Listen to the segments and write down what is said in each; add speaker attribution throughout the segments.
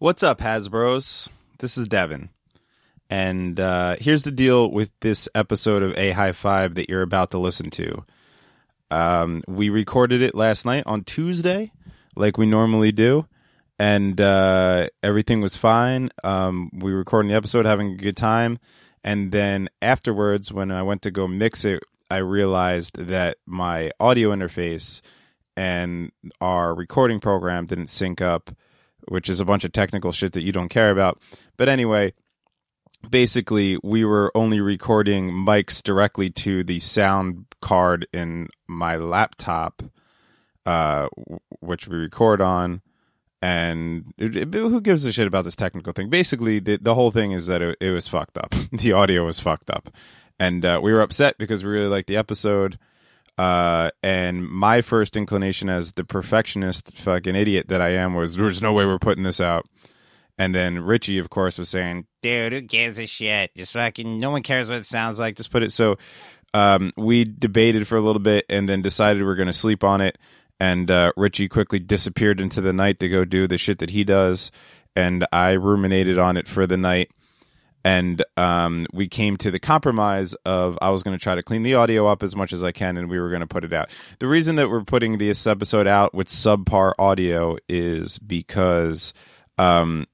Speaker 1: What's up, Hasbros? This is Devin. And uh, here's the deal with this episode of A High Five that you're about to listen to. Um, we recorded it last night on Tuesday, like we normally do, and uh, everything was fine. Um, we were recording the episode, having a good time. And then afterwards, when I went to go mix it, I realized that my audio interface and our recording program didn't sync up, which is a bunch of technical shit that you don't care about. But anyway, basically, we were only recording mics directly to the sound card in my laptop, uh, which we record on. And it, it, who gives a shit about this technical thing? Basically, the, the whole thing is that it, it was fucked up. the audio was fucked up. And uh, we were upset because we really liked the episode. Uh, and my first inclination as the perfectionist fucking idiot that I am was there's no way we're putting this out. And then Richie, of course, was saying, dude, who gives a shit? Just fucking, no one cares what it sounds like. Just put it. So um, we debated for a little bit and then decided we are going to sleep on it. And uh, Richie quickly disappeared into the night to go do the shit that he does. And I ruminated on it for the night and um, we came to the compromise of I was going to try to clean the audio up as much as I can, and we were going to put it out. The reason that we're putting this episode out with subpar audio is because um,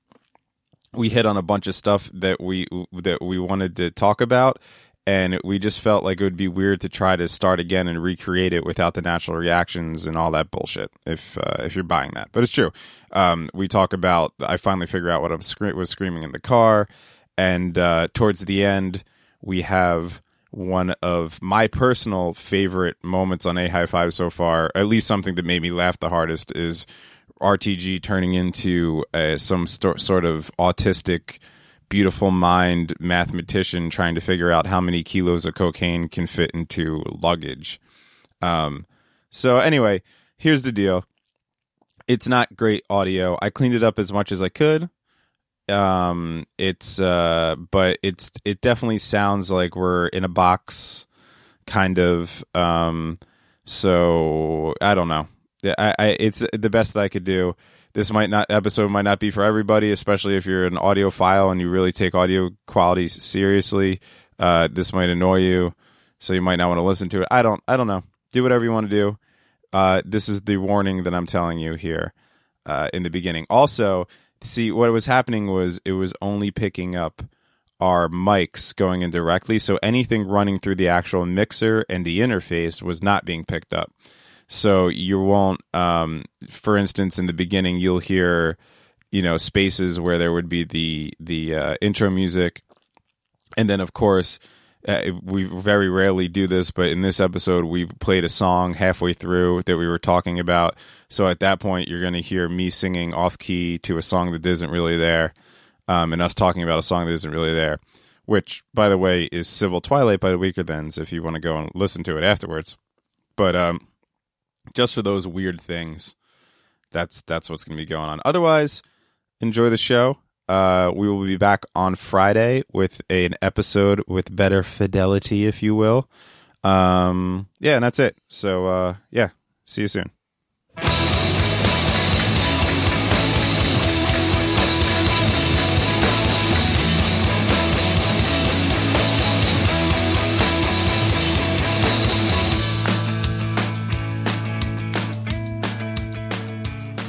Speaker 1: we hit on a bunch of stuff that we that we wanted to talk about, and we just felt like it would be weird to try to start again and recreate it without the natural reactions and all that bullshit. If uh, if you're buying that, but it's true. Um, we talk about I finally figure out what I am was screaming in the car and uh, towards the end we have one of my personal favorite moments on a high five so far at least something that made me laugh the hardest is rtg turning into uh, some st- sort of autistic beautiful mind mathematician trying to figure out how many kilos of cocaine can fit into luggage. Um, so anyway here's the deal. It's not great audio. I cleaned it up as much as i could um it's uh but it's it definitely sounds like we're in a box kind of um so i don't know. I, I it's the best that i could do. This might not episode might not be for everybody especially if you're an audiophile and you really take audio quality seriously. Uh this might annoy you so you might not want to listen to it. I don't i don't know. Do whatever you want to do. Uh this is the warning that i'm telling you here uh in the beginning. Also See, what was happening was it was only picking up our mics going in directly. So anything running through the actual mixer and the interface was not being picked up. So you won't, um, for instance, in the beginning, you'll hear, you know, spaces where there would be the the uh, intro music, and then of course uh, we very rarely do this, but in this episode, we played a song halfway through that we were talking about. So at that point, you're going to hear me singing off key to a song that isn't really there, um, and us talking about a song that isn't really there. Which, by the way, is Civil Twilight by the Weakerthans. If you want to go and listen to it afterwards, but um, just for those weird things, that's that's what's going to be going on. Otherwise, enjoy the show. Uh, we will be back on Friday with a, an episode with better fidelity, if you will. Um, yeah, and that's it. So, uh, yeah, see you soon.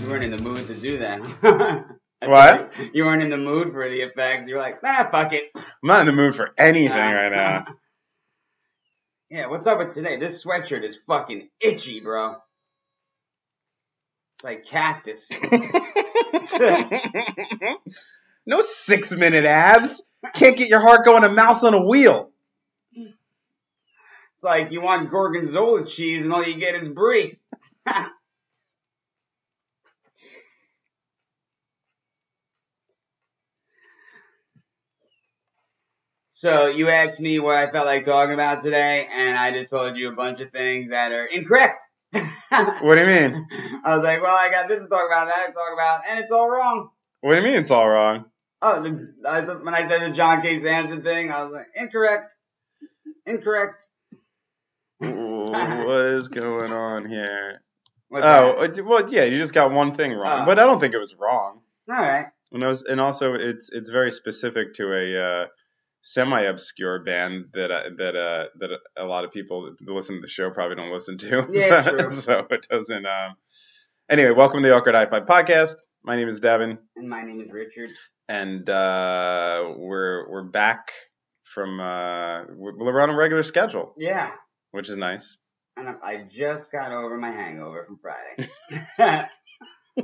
Speaker 2: You weren't in the mood to do that.
Speaker 1: What?
Speaker 2: You weren't in the mood for the effects. You were like, nah, fuck it.
Speaker 1: I'm not in the mood for anything right now.
Speaker 2: yeah, what's up with today? This sweatshirt is fucking itchy, bro. It's like cactus.
Speaker 1: no six minute abs. Can't get your heart going a mouse on a wheel.
Speaker 2: It's like you want gorgonzola cheese and all you get is brie. So you asked me what I felt like talking about today, and I just told you a bunch of things that are incorrect.
Speaker 1: what do you mean?
Speaker 2: I was like, well, I got this to talk about, that to talk about, and it's all wrong.
Speaker 1: What do you mean it's all wrong?
Speaker 2: Oh, the, I, when I said the John K. Samson thing, I was like, incorrect. Incorrect.
Speaker 1: what is going on here?
Speaker 2: What's
Speaker 1: oh, that? well, yeah, you just got one thing wrong, oh. but I don't think it was wrong.
Speaker 2: All right.
Speaker 1: And, was, and also, it's it's very specific to a uh, semi-obscure band that uh, that uh, that a lot of people that listen to the show probably don't listen to.
Speaker 2: Yeah, true.
Speaker 1: so it doesn't. Um... Anyway, welcome to the Awkward High Five podcast. My name is Devin,
Speaker 2: And my name is Richard.
Speaker 1: and uh, we're we're back from uh, we're on a regular schedule,
Speaker 2: Yeah.
Speaker 1: which is nice.
Speaker 2: And I I just got over my hangover from Friday.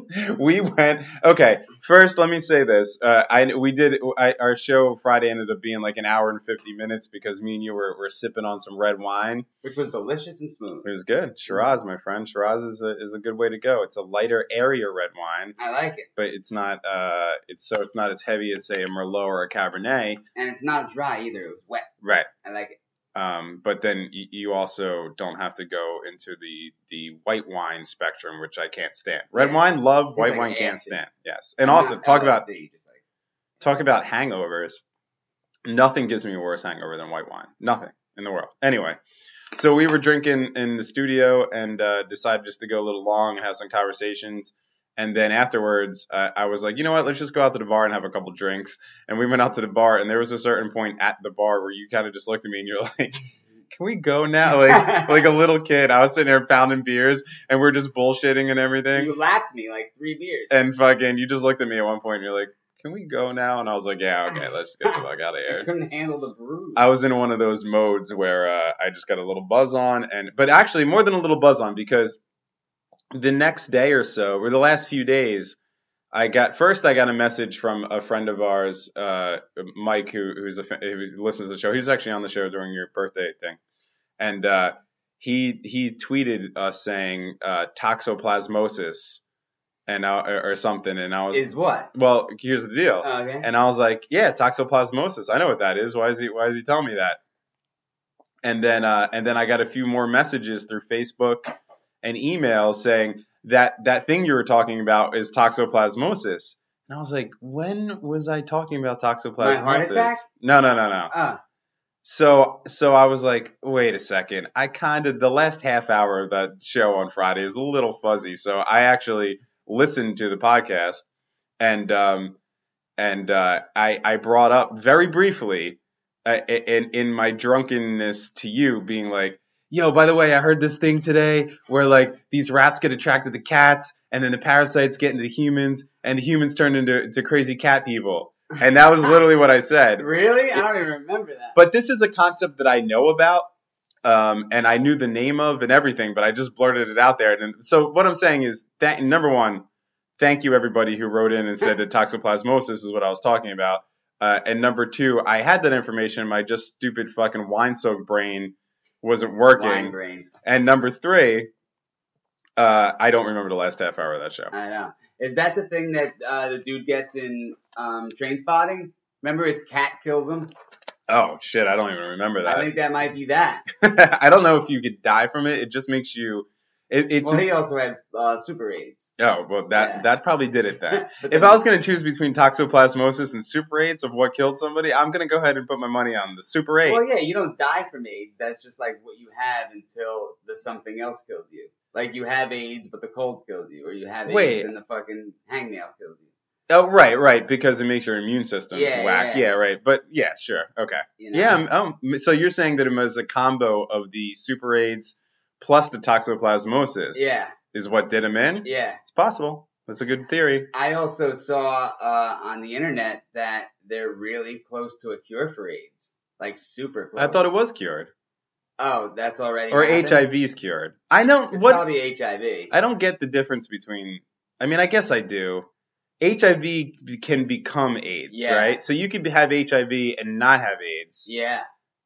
Speaker 1: we went okay. First, let me say this: uh, I we did I, our show Friday ended up being like an hour and fifty minutes because me and you were, were sipping on some red wine.
Speaker 2: which was delicious and smooth.
Speaker 1: It was good. Shiraz, my friend. Shiraz is a is a good way to go. It's a lighter, airier red wine,
Speaker 2: I like it.
Speaker 1: but it's not uh it's so it's not as heavy as say a Merlot or a Cabernet.
Speaker 2: And it's not dry either. It was wet.
Speaker 1: Right.
Speaker 2: I like it.
Speaker 1: Um, but then y- you also don't have to go into the the white wine spectrum, which I can't stand. Red
Speaker 2: Yeah.
Speaker 1: wine, love.
Speaker 2: It's
Speaker 1: White
Speaker 2: like
Speaker 1: wine, can't stand. Yes. And also talk about
Speaker 2: LSD, like-
Speaker 1: talk about hangovers. Nothing gives me a worse hangover than white wine. Nothing in the world. Anyway, so we were drinking in the studio and uh, decided just to go a little long and have some conversations. And then afterwards, uh, I was like, you know what? Let's just go out to the bar and have a couple drinks. And we went out to the bar, and there was a certain point at the bar where you kind of just looked at me and you're like, "Can we go now?" Like, like a little kid. I was sitting there pounding beers, and we're just bullshitting and everything.
Speaker 2: You lapped me like three beers.
Speaker 1: And fucking, you just looked at me at one point and you're like, can we go now? And I was like, yeah, okay, let's get the fuck out of
Speaker 2: I
Speaker 1: here.
Speaker 2: couldn't handle the bruise.
Speaker 1: I was in one of those modes where uh, I just got a little buzz on, and but actually more than a little buzz on because the next day or so, or the last few days, I got first I got a message from a friend of ours, uh, Mike, who who's a who listens to the show. He was actually on the show during your birthday thing, and uh, he he tweeted us saying uh, toxoplasmosis and I, or, or something, and I was
Speaker 2: Is what?
Speaker 1: well, here's the deal.
Speaker 2: Okay.
Speaker 1: And I was like, yeah, toxoplasmosis. I know what that is. Why is he why is he telling me that? And then uh and then I got a few more messages through Facebook and emails saying that that thing you were talking about is toxoplasmosis. And I was like, when was I talking about toxoplasmosis?
Speaker 2: heart attack?
Speaker 1: No, no, no, no.
Speaker 2: Ah,
Speaker 1: So so I was like, wait a second. I kind of the last half hour of that show on Friday is a little fuzzy. So I actually listened to the podcast and um and uh, I I brought up very briefly uh, in in my drunkenness to you being like. Yo, by the way, I heard this thing today where like these rats get attracted to cats, and then the parasites get into humans, and the humans turn into to crazy cat people. And that was literally what I said.
Speaker 2: really? I don't even remember that.
Speaker 1: But this is a concept that I know about, um, and I knew the name of and everything, but I just blurted it out there. And so what I'm saying is that number one, thank you everybody who wrote in and said that toxoplasmosis is what I was talking about. Uh, and number two, I had that information, in my just stupid fucking wine soaked brain wasn't working. And number three, uh, I don't remember the last half hour of that show.
Speaker 2: I know. Is that the thing that uh, the dude gets in um, Trainspotting? Remember his cat kills him?
Speaker 1: Oh shit, I don't even remember that.
Speaker 2: I think that might be that.
Speaker 1: I don't know if you could die from it. It just makes you. It, it's
Speaker 2: well, he also had uh, super AIDS.
Speaker 1: Oh well, that
Speaker 2: Yeah.
Speaker 1: that probably did it then. If I was going to choose between toxoplasmosis and super AIDS of what killed somebody, I'm going to go ahead and put my money on the super AIDS.
Speaker 2: Well, yeah, you don't die from AIDS. That's just like what you have until the something else kills you. Like you have AIDS, but the cold kills you, or you have AIDS
Speaker 1: Wait.
Speaker 2: and the fucking hangnail kills you.
Speaker 1: Oh right, right, because it makes your immune system
Speaker 2: Yeah,
Speaker 1: whack.
Speaker 2: yeah.
Speaker 1: Yeah, right. But yeah, sure, okay.
Speaker 2: You know?
Speaker 1: Yeah, um, so you're saying that it was a combo of the super AIDS plus the toxoplasmosis
Speaker 2: yeah,
Speaker 1: is what did him in?
Speaker 2: yeah.
Speaker 1: It's possible. That's a good theory.
Speaker 2: I also saw uh, on the internet that they're really close to a cure for AIDS, like super close.
Speaker 1: I thought it was cured
Speaker 2: Oh, that's already
Speaker 1: or
Speaker 2: happened?
Speaker 1: HIV's cured. I don't
Speaker 2: It's
Speaker 1: what
Speaker 2: probably HIV.
Speaker 1: I don't get the difference between. I mean, I guess I do. HIV can become AIDS,
Speaker 2: Yeah.
Speaker 1: right? So you could have HIV and not have AIDS.
Speaker 2: yeah,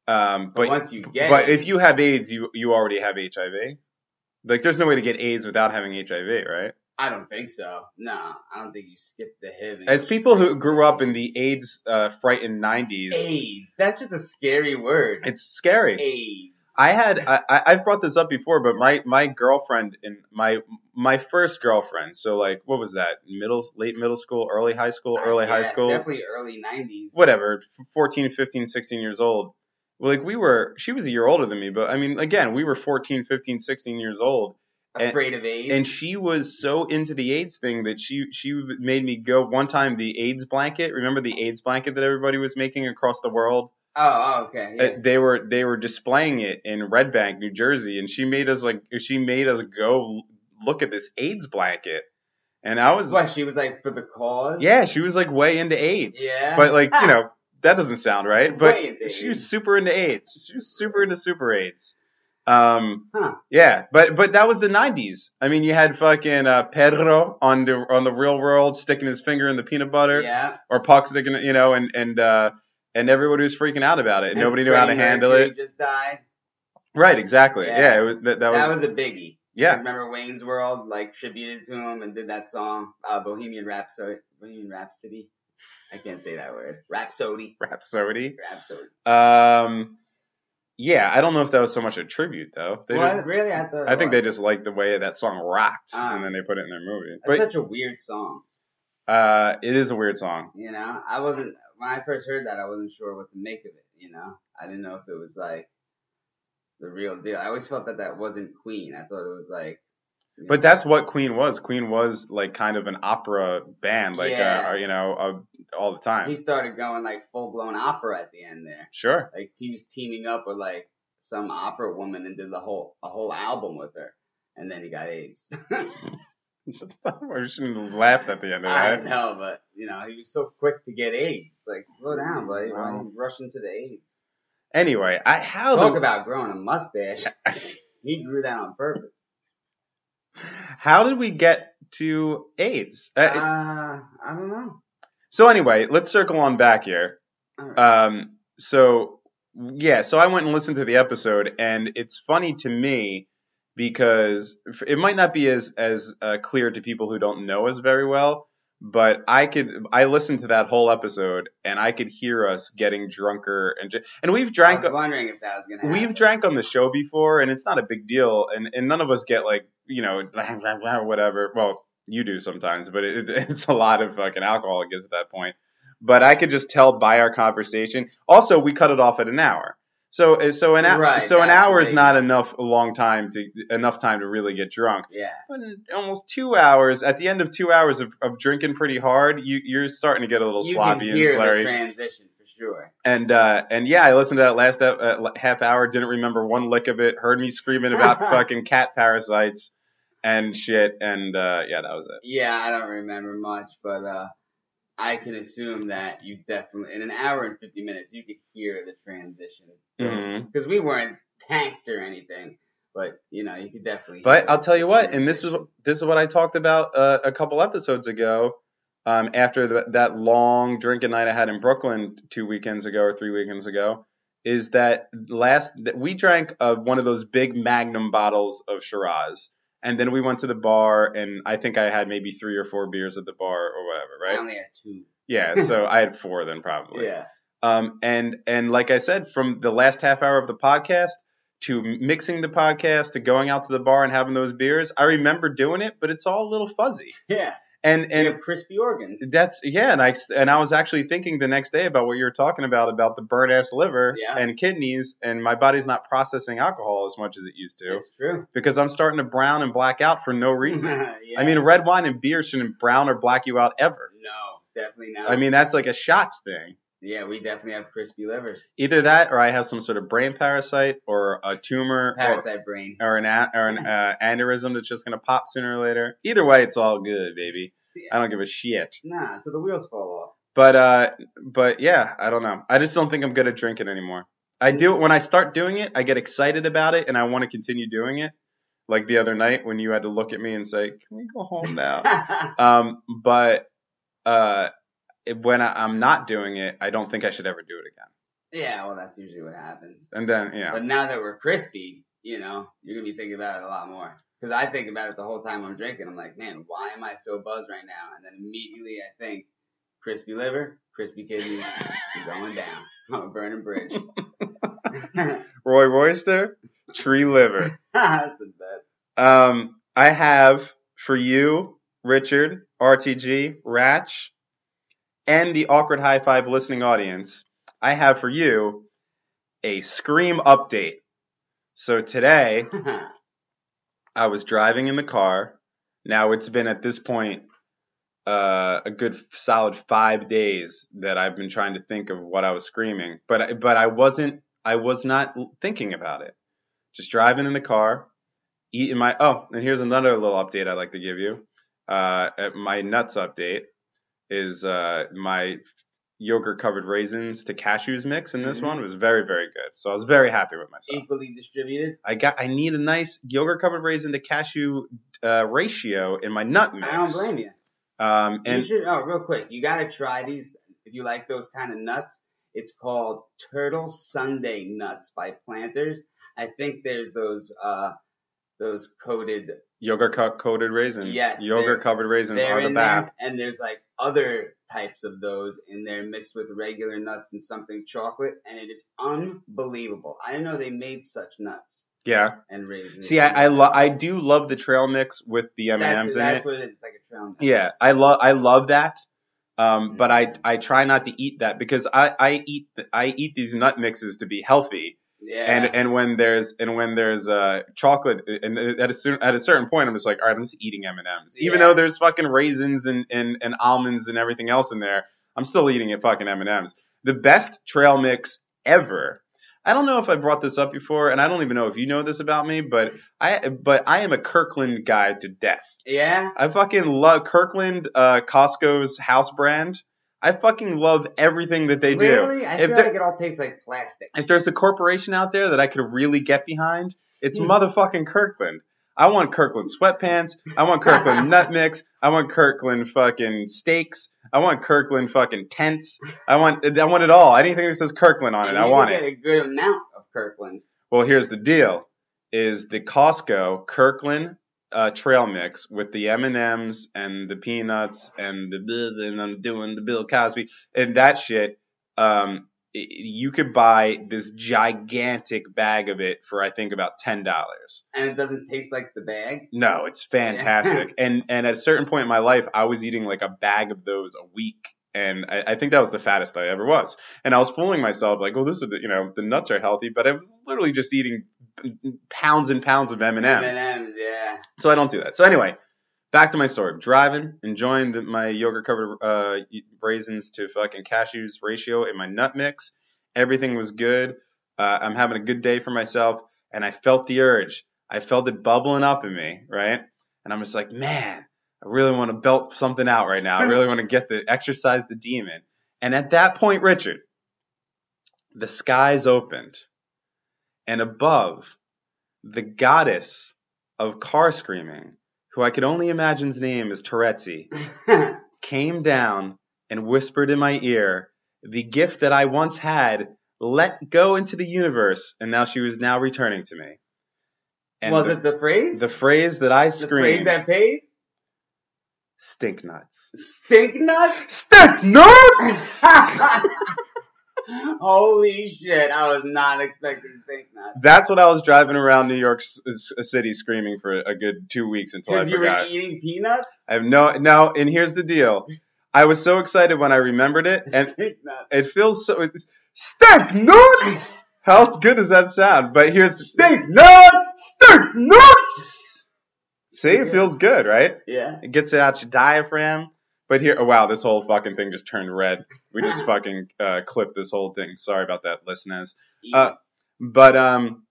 Speaker 1: Um,
Speaker 2: but
Speaker 1: but
Speaker 2: once you get
Speaker 1: but if you have AIDS, you you already have HIV. Like, there's no way to get AIDS without having HIV, right?
Speaker 2: I don't think so. No, I don't think you skip the HIV.
Speaker 1: As people who grew up in the AIDS uh, frightened 90s,
Speaker 2: AIDS. That's just a scary word.
Speaker 1: it's scary.
Speaker 2: AIDS.
Speaker 1: I had I, I've brought this up before, but my my girlfriend and my my first girlfriend. So like, what was that? Middle, late middle school, early high school, early high
Speaker 2: Yeah,
Speaker 1: school,
Speaker 2: Definitely early '90s.
Speaker 1: whatever. 14, 15, 16 years old. Like we were, she was a year older than me, but I mean, again, we were 14, 15, 16 years old, And-
Speaker 2: Afraid of AIDS.
Speaker 1: and she was so into the AIDS thing that she she made me go one time the AIDS blanket. Remember the AIDS blanket that everybody was making across the world?
Speaker 2: oh, oh, okay. Yeah.
Speaker 1: Uh, they were they were displaying it in Red Bank, New Jersey, and she made us like she made us go look at this AIDS blanket, and I was
Speaker 2: what? She was like for the cause.
Speaker 1: yeah, she was like way into AIDS,
Speaker 2: Yeah.
Speaker 1: but like you know that doesn't sound right, but
Speaker 2: Way into
Speaker 1: she was super into AIDS. She was super into super AIDS. Um,
Speaker 2: Huh.
Speaker 1: yeah, but but that was the '90s. I mean, you had fucking uh, Pedro on the on the Real World sticking his finger in the peanut butter,
Speaker 2: Yeah.
Speaker 1: or Puck sticking, you know, and and uh, and everybody was freaking out about it.
Speaker 2: And
Speaker 1: Nobody knew how to handle it.
Speaker 2: Just died.
Speaker 1: Right, exactly. Yeah,
Speaker 2: Yeah.
Speaker 1: it was that, that was,
Speaker 2: was a biggie.
Speaker 1: yeah.
Speaker 2: Remember Wayne's World like tributed to him and did that song, uh, Bohemian Rhapsody. Bohemian Rhapsody. I can't say that word. Rhapsody.
Speaker 1: Rhapsody.
Speaker 2: Rhapsody.
Speaker 1: Um, yeah, I don't know if that was so much a tribute though. They just-
Speaker 2: really? I thought.
Speaker 1: I think they just liked the way that song rocked,
Speaker 2: Ah.
Speaker 1: and then they put it in their movie. It's
Speaker 2: such a weird song.
Speaker 1: uh, it is a weird song.
Speaker 2: You know, I wasn't when I first heard that. I wasn't sure what to make of it. You know, I didn't know if it was like the real deal. I always felt that that wasn't Queen. I thought it was like.
Speaker 1: But that's what Queen was. Queen was like kind of an opera band, like
Speaker 2: Yeah.
Speaker 1: uh, you know, uh, all the time.
Speaker 2: he started going like full blown opera at the end there.
Speaker 1: Sure.
Speaker 2: Like he was teaming up with like some opera woman and did the whole a whole album with her, and then he got AIDS.
Speaker 1: I shouldn't have laughed at the end of that.
Speaker 2: I know, but you know he was so quick to get AIDS. It's like slow down, buddy. Why you rushing to the AIDS?
Speaker 1: Anyway, I how
Speaker 2: Talk
Speaker 1: the,
Speaker 2: about growing a mustache. he grew that on purpose.
Speaker 1: how did we get to AIDS?
Speaker 2: Uh,
Speaker 1: Uh,
Speaker 2: I don't know.
Speaker 1: So anyway, let's circle on back here.
Speaker 2: Right.
Speaker 1: Um, so yeah, so I went and listened to the episode, and it's funny to me because it might not be as as uh, clear to people who don't know us very well, but I could I listened to that whole episode, and I could hear us getting drunker and and we've drank.
Speaker 2: I was wondering if that was gonna happen.
Speaker 1: we've drank on the show before, and it's not a big deal, and and none of us get like you know whatever. Well, you do sometimes, but it, it's a lot of fucking alcohol it gets at that point. But I could just tell by our conversation. Also, we cut it off at an hour. So so an hour
Speaker 2: Right,
Speaker 1: so an hour is not enough a long time to enough time to really get drunk.
Speaker 2: Yeah.
Speaker 1: But in almost two hours, at the end of two hours of, of drinking pretty hard, you you're starting to get a little
Speaker 2: You
Speaker 1: sloppy
Speaker 2: can
Speaker 1: and slurry.
Speaker 2: transition for sure.
Speaker 1: And uh, and yeah, I listened to that last uh, half hour. Didn't remember one lick of it. Heard me screaming about fucking cat parasites and shit. And uh, yeah, that was it.
Speaker 2: Yeah, I don't remember much, but uh, I can assume that you definitely in an hour and fifty minutes you could hear the transition
Speaker 1: Mhm.
Speaker 2: because we weren't tanked or anything, but you know you could definitely.
Speaker 1: But I'll tell you what, and this is this is what I talked about uh, a couple episodes ago. Um, after the, that long drinking night I had in Brooklyn two weekends ago or three weekends ago, is that last that we drank uh, one of those big Magnum bottles of Shiraz, and then we went to the bar, and I think I had maybe three or four beers at the bar or whatever, right?
Speaker 2: I only had two.
Speaker 1: Yeah, so I had four then probably.
Speaker 2: Yeah.
Speaker 1: Um, and and like I said, from the last half hour of the podcast to mixing the podcast to going out to the bar and having those beers, I remember doing it, but it's all a little fuzzy.
Speaker 2: Yeah.
Speaker 1: And
Speaker 2: And crispy organs.
Speaker 1: that's yeah, and I and I was actually thinking the next day about what you were talking about about the burnt ass liver
Speaker 2: Yeah.
Speaker 1: and kidneys, and my body's not processing alcohol as much as it used to
Speaker 2: It's true.
Speaker 1: because I'm starting to brown and black out for no reason.
Speaker 2: yeah.
Speaker 1: I mean, red wine and beer shouldn't brown or black you out ever.
Speaker 2: no, definitely not.
Speaker 1: I mean, that's like a shots thing.
Speaker 2: Yeah, we definitely have crispy livers.
Speaker 1: Either that, or I have some sort of brain parasite, or a tumor, or,
Speaker 2: Parasite brain.
Speaker 1: or an a- or an uh, aneurysm that's just gonna pop sooner or later. Either way, it's all good, baby.
Speaker 2: Yeah.
Speaker 1: I don't give a shit.
Speaker 2: Nah, until the wheels fall off.
Speaker 1: But uh, but yeah, I don't know. I just don't think I'm good at drinking anymore. I do when I start doing it, I get excited about it, and I want to continue doing it. Like the other night when you had to look at me and say, "Can we go home now?" um, but uh, when I, I'm not doing it, I don't think I should ever do it again.
Speaker 2: yeah, well, that's usually what happens.
Speaker 1: And then, yeah.
Speaker 2: But now that we're crispy, you know, you're gonna be thinking about it a lot more. Because I think about it the whole time I'm drinking. I'm like, man, why am I so buzzed right now? And then immediately I think, crispy liver, crispy kidneys, going down. Oh, burning bridge.
Speaker 1: Roy Royster, tree liver.
Speaker 2: That's the best.
Speaker 1: Um, I have for you, Richard, RTG, Ratch, and the awkward high five listening audience. I have for you a Scream update. So today, I was driving in the car. Now it's been at this point uh, a good solid five days that I've been trying to think of what I was screaming, but but I wasn't. I was not thinking about it. Just driving in the car, eating my. Oh, and here's another little update I'd like to give you. Uh, my nuts update is uh, my yogurt covered raisins to cashews mix in this
Speaker 2: Mhm.
Speaker 1: one was very very good. So I was very happy with myself.
Speaker 2: Equally distributed.
Speaker 1: I got I need a nice yogurt covered raisin to cashew uh, ratio in my nut mix.
Speaker 2: I don't blame you.
Speaker 1: Um,
Speaker 2: you
Speaker 1: and
Speaker 2: should. Oh, real quick, you gotta try these if you like those kind of nuts. It's called Turtle Sunday Nuts by Planters. I think there's those uh those coated.
Speaker 1: yogurt co- coated raisins.
Speaker 2: Yes,
Speaker 1: yogurt covered raisins on the back.
Speaker 2: and there's like other types of those in there mixed with regular nuts and something chocolate, and it is unbelievable. I didn't know they made such nuts
Speaker 1: Yeah.
Speaker 2: and raisins.
Speaker 1: See, I I, lo- I do love the trail mix with the M and
Speaker 2: that's,
Speaker 1: M's in
Speaker 2: that's
Speaker 1: it.
Speaker 2: what it is. Like a trail mix.
Speaker 1: Yeah, I love I love that. Um, but I. I try not to eat that because I, I eat I eat these nut mixes to be healthy.
Speaker 2: Yeah.
Speaker 1: And and when there's and when there's uh chocolate and at a at a certain point I'm just like all right I'm just eating M and M's even
Speaker 2: Yeah.
Speaker 1: though there's fucking raisins and, and and almonds and everything else in there I'm still eating it fucking M and M's. The best trail mix ever. I don't know if I brought this up before and I don't even know if you know this about me but I but I am a Kirkland guy to death.
Speaker 2: yeah.
Speaker 1: I fucking love Kirkland uh Costco's house brand. I fucking love everything that they do
Speaker 2: Really? I
Speaker 1: If
Speaker 2: feel like it all tastes like plastic.
Speaker 1: if there's a corporation out there that I could really get behind, it's
Speaker 2: Hmm.
Speaker 1: motherfucking Kirkland. I want Kirkland sweatpants. I want Kirkland nut mix. I want Kirkland fucking steaks. I want Kirkland fucking tents. I want I want it all. Anything that says Kirkland on it, I want
Speaker 2: get
Speaker 1: it.
Speaker 2: a good amount of Kirkland.
Speaker 1: Well, here's the deal: is the Costco Kirkland uh, trail mix with the M and M's and the peanuts and the Bills and I'm doing the Bill Cosby and that shit. Um, you could buy this gigantic bag of it for I think about ten dollars.
Speaker 2: And it doesn't taste like the bag.
Speaker 1: No, it's fantastic. and and at a certain point in my life, I was eating like a bag of those a week. And I, I think that was the fattest I ever was. And I was fooling myself like, oh, this is, the, you know, the nuts are healthy, but I was literally just eating pounds and pounds of M&Ms.
Speaker 2: M&Ms, yeah.
Speaker 1: So I don't do that. So anyway, back to my story. Driving, enjoying the, my yogurt covered uh, raisins to fucking cashews ratio in my nut mix. Everything was good. Uh, I'm having a good day for myself, and I felt the urge. I felt it bubbling up in me, right? And I'm just like, man, I really want to belt something out right now. I really want to get the exercise the demon. And at that point, Richard, the skies opened, and above, the goddess of car screaming, who I could only imagine's name is Tourette's, came down and whispered in my ear the gift that I once had let go into the universe, and now she was now returning to me. And
Speaker 2: Was
Speaker 1: the,
Speaker 2: it the phrase?
Speaker 1: the phrase that I screamed.
Speaker 2: The phrase that pays?
Speaker 1: stink nuts.
Speaker 2: Stink nuts?
Speaker 1: Stink nuts!
Speaker 2: Holy shit, I was not expecting stink nuts.
Speaker 1: That's what I was driving around New York City screaming for a good two weeks until I
Speaker 2: Because you were eating peanuts?
Speaker 1: I have no, no, and here's the deal. I was so excited when I remembered it, and it feels so. It's, stink nuts. How good does that sound? But here's
Speaker 2: Stink nuts!
Speaker 1: stink nuts. See, it feels good, right?
Speaker 2: Yeah.
Speaker 1: It gets it out your diaphragm. But here, oh wow, this whole fucking thing just turned red. We just fucking uh, clipped this whole thing. Sorry about that, listeners. Uh, but um,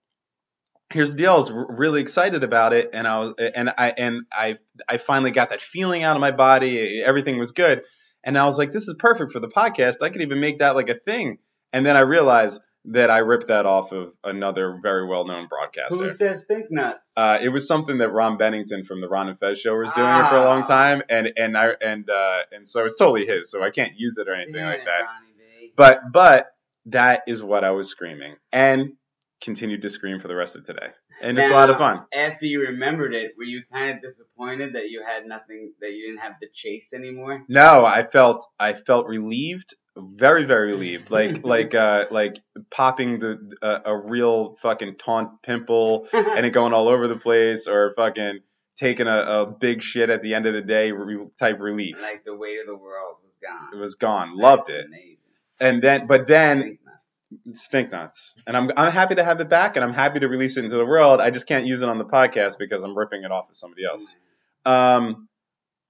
Speaker 1: here's the deal. I was really excited about it, and I was, and I, and I, I finally got that feeling out of my body. Everything was good, and I was like, this is perfect for the podcast. I could even make that like a thing. And then I realized that I ripped that off of another very well-known broadcaster.
Speaker 2: Who says stink nuts?
Speaker 1: Uh, it was something that Ron Bennington from the Ron and Fez show was doing it for a long
Speaker 2: Ah.
Speaker 1: time, and and I and uh, and so it's totally his, so I can't use it or anything
Speaker 2: Damn
Speaker 1: like that.
Speaker 2: Ronnie
Speaker 1: But but that is what I was screaming, and continued to scream for the rest of today, and it's a lot of fun.
Speaker 2: After you remembered it, were you kind of disappointed that you had nothing, that you didn't have the chase anymore?
Speaker 1: No, I felt I felt relieved, very very relieved, like like uh like popping the uh, a real fucking taunt pimple and it going all over the place, or fucking taking a, a big shit at the end of the day re- type relief.
Speaker 2: like the weight of the world was gone.
Speaker 1: It was gone. Loved it.
Speaker 2: Amazing.
Speaker 1: And then, but then
Speaker 2: Stink nuts.
Speaker 1: Stink nuts. And I'm I'm happy to have it back and I'm happy to release it into the world. I just can't use it on the podcast because I'm ripping it off of somebody else. Um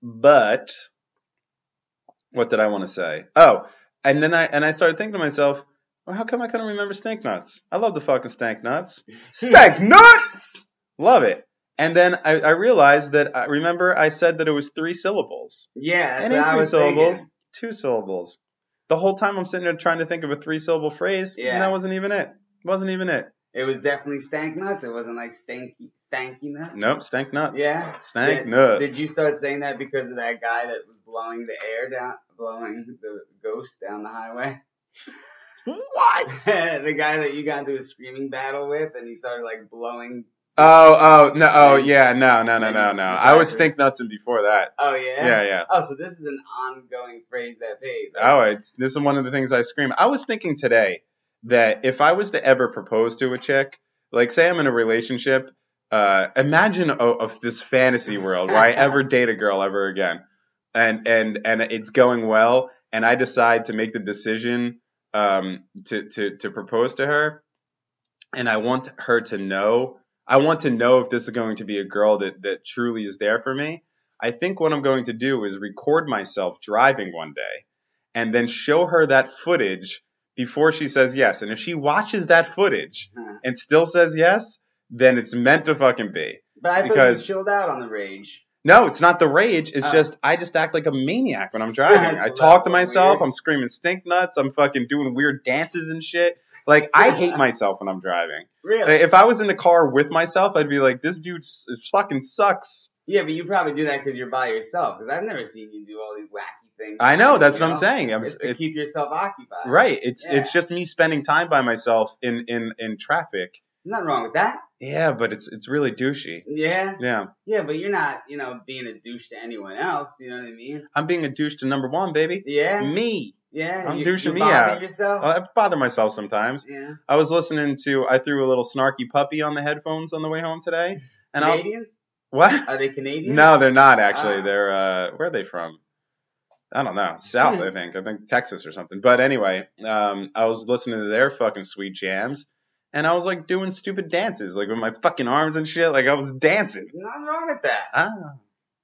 Speaker 1: but what did I want to say? Oh, and then I and I started thinking to myself, well, how come I couldn't remember Stank nuts? I love the fucking stank nuts. Stank nuts! Love it. And then I, I realized that I remember I said that it was three syllables.
Speaker 2: Yeah, that's
Speaker 1: And
Speaker 2: what
Speaker 1: three syllables,
Speaker 2: thinking.
Speaker 1: two syllables. The whole time I'm sitting there trying to think of a three syllable phrase,
Speaker 2: Yeah.
Speaker 1: and that wasn't even it. Wasn't even it.
Speaker 2: It was definitely stank nuts. It wasn't like stanky, stanky nuts.
Speaker 1: Nope, stank nuts.
Speaker 2: Yeah.
Speaker 1: Stank
Speaker 2: Did-
Speaker 1: nuts.
Speaker 2: Did you start saying that because of that guy that was blowing the air down, blowing the ghost down the highway?
Speaker 1: What?
Speaker 2: the guy that you got into a screaming battle with, and he started like blowing.
Speaker 1: Oh, oh, no, oh, yeah, no, no, no, no, no. I was
Speaker 2: size of-
Speaker 1: stink nuts and before that.
Speaker 2: Oh yeah.
Speaker 1: Yeah, yeah.
Speaker 2: Oh, so this is an ongoing phrase that pays.
Speaker 1: Oh, it's this is one of the things I scream. I was thinking today that if I was to ever propose to a chick, like say I'm in a relationship, uh, imagine oh, of this fantasy world where I ever date a girl ever again, and and and it's going well, and I decide to make the decision um, to to to propose to her, and I want her to know. I want to know if this is going to be a girl that that truly is there for me. I think what I'm going to do is record myself driving one day and then show her that footage before she says yes. And if she watches that footage and still says yes, then it's meant to fucking be.
Speaker 2: But I thought
Speaker 1: Because-
Speaker 2: you chilled out on the rage.
Speaker 1: No, it's not the rage. It's
Speaker 2: Oh.
Speaker 1: just I just act like a maniac when I'm driving. I talk to
Speaker 2: weird.
Speaker 1: myself. I'm screaming stink nuts. I'm fucking doing weird dances and shit. Like I hate myself when I'm driving.
Speaker 2: Really?
Speaker 1: Like, if I was in the car with myself, I'd be like, this dude s- fucking sucks.
Speaker 2: yeah, but you probably do that because you're by yourself. Because I've never seen you do all these wacky things.
Speaker 1: I know. That's
Speaker 2: You
Speaker 1: what I'm saying. I'm,
Speaker 2: It's to
Speaker 1: it's
Speaker 2: keep yourself occupied.
Speaker 1: right. It's
Speaker 2: Yeah.
Speaker 1: it's just me spending time by myself in in in traffic.
Speaker 2: Nothing wrong with that.
Speaker 1: Yeah, but it's it's really douchey.
Speaker 2: Yeah.
Speaker 1: Yeah,
Speaker 2: Yeah, but you're not, you know, being a douche to anyone else. You know what I mean?
Speaker 1: I'm being a douche to number one, baby.
Speaker 2: Yeah.
Speaker 1: Me.
Speaker 2: Yeah.
Speaker 1: I'm
Speaker 2: you,
Speaker 1: douching
Speaker 2: you
Speaker 1: me out.
Speaker 2: yourself.
Speaker 1: I bother myself sometimes.
Speaker 2: yeah.
Speaker 1: I was listening to. I threw a little snarky puppy on the headphones on the way home today. And I'll,
Speaker 2: Canadians?
Speaker 1: what?
Speaker 2: Are they Canadians?
Speaker 1: No, they're not actually.
Speaker 2: Ah.
Speaker 1: They're uh, where are they from? I don't know. South. I think. I think Texas or something. But anyway, um, I was listening to their fucking sweet jams, and I was like doing stupid dances, like with my fucking arms and shit. Like I was dancing.
Speaker 2: Nothing wrong with that.
Speaker 1: Ah.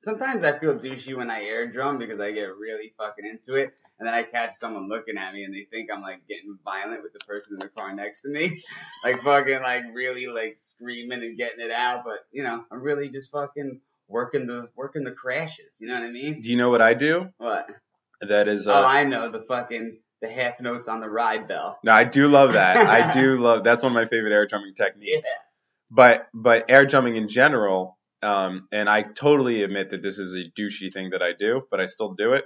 Speaker 2: Sometimes I feel douchey when I air drum because I get really fucking into it. And then I catch someone looking at me and they think I'm like getting violent with the person in the car next to me. like fucking like really like screaming and getting it out. But you know, I'm really just fucking working the working the crashes. You know what I mean?
Speaker 1: Do you know what I do?
Speaker 2: What?
Speaker 1: That is.
Speaker 2: oh,
Speaker 1: Uh,
Speaker 2: I know the fucking the half notes on the ride bell.
Speaker 1: no, I do love that. I do love. That's one of my favorite air drumming techniques.
Speaker 2: Yeah.
Speaker 1: But but air drumming in general, um, and I totally admit that this is a douchey thing that I do, but I still do it.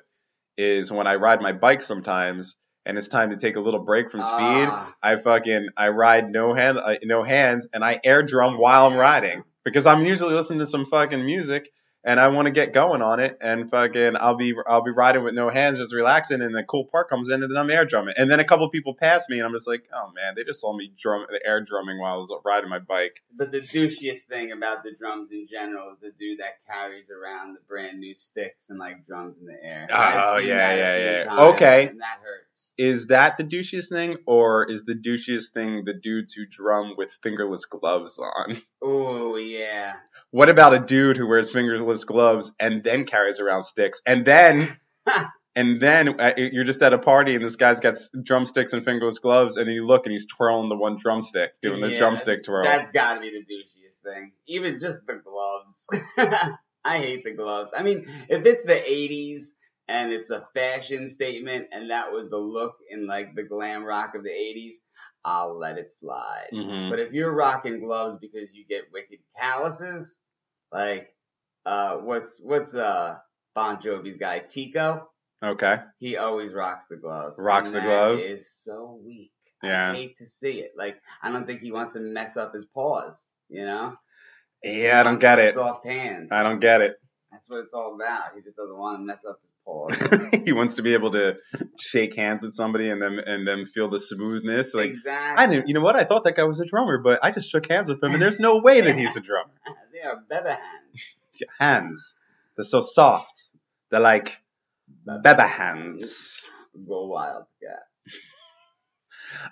Speaker 1: Is when I ride my bike sometimes, and it's time to take a little break from speed.
Speaker 2: Ah.
Speaker 1: I fucking I ride no hand uh, no hands, and I air drum while I'm riding because I'm usually listening to some fucking music. And I want to get going on it, and fucking, I'll be I'll be riding with no hands, just relaxing, and the cool part comes in, and then I'm air drumming, and then a couple people pass me, and I'm just like, oh man, they just saw me drum air drumming while I was riding my bike.
Speaker 2: But the douchiest thing about the drums in general is the dude that carries around the brand new sticks and like drums in the air.
Speaker 1: Oh, yeah, yeah, yeah.
Speaker 2: times,
Speaker 1: Okay.
Speaker 2: And that hurts.
Speaker 1: Is that the douchiest thing, or is the douchiest thing the dudes who drum with fingerless gloves on?
Speaker 2: Oh yeah.
Speaker 1: What about a dude who wears fingerless gloves and then carries around sticks, and then and then uh, you're just at a party and this guy's got s- drumsticks and fingerless gloves, and you look and he's twirling the one drumstick, doing the
Speaker 2: Yeah,
Speaker 1: drumstick twirl.
Speaker 2: That's got to be the douchiest thing. Even just the gloves. I hate the gloves. I mean, if it's the 80s and it's a fashion statement and that was the look in like the glam rock of the 80s, I'll let it slide.
Speaker 1: Mhm.
Speaker 2: But if you're rocking gloves because you get wicked calluses, like uh what's what's uh Bon Jovi's guy Tico?
Speaker 1: Okay.
Speaker 2: He always rocks the gloves.
Speaker 1: Rocks the gloves?
Speaker 2: Is so weak.
Speaker 1: Yeah.
Speaker 2: I hate to see it. Like I don't think he wants to mess up his paws. You know?
Speaker 1: Yeah, I don't get it.
Speaker 2: Soft hands.
Speaker 1: I don't get it.
Speaker 2: That's what it's all about. He just doesn't want to mess up.
Speaker 1: he wants to be able to shake hands with somebody and then and then feel the smoothness. Like
Speaker 2: exactly.
Speaker 1: I didn't, you know what? I thought that guy was a drummer, but I just shook hands with him, and there's no way that he's a drummer.
Speaker 2: they are better hands.
Speaker 1: Hands, they're so soft. They're like beba hands.
Speaker 2: Go wild, yeah.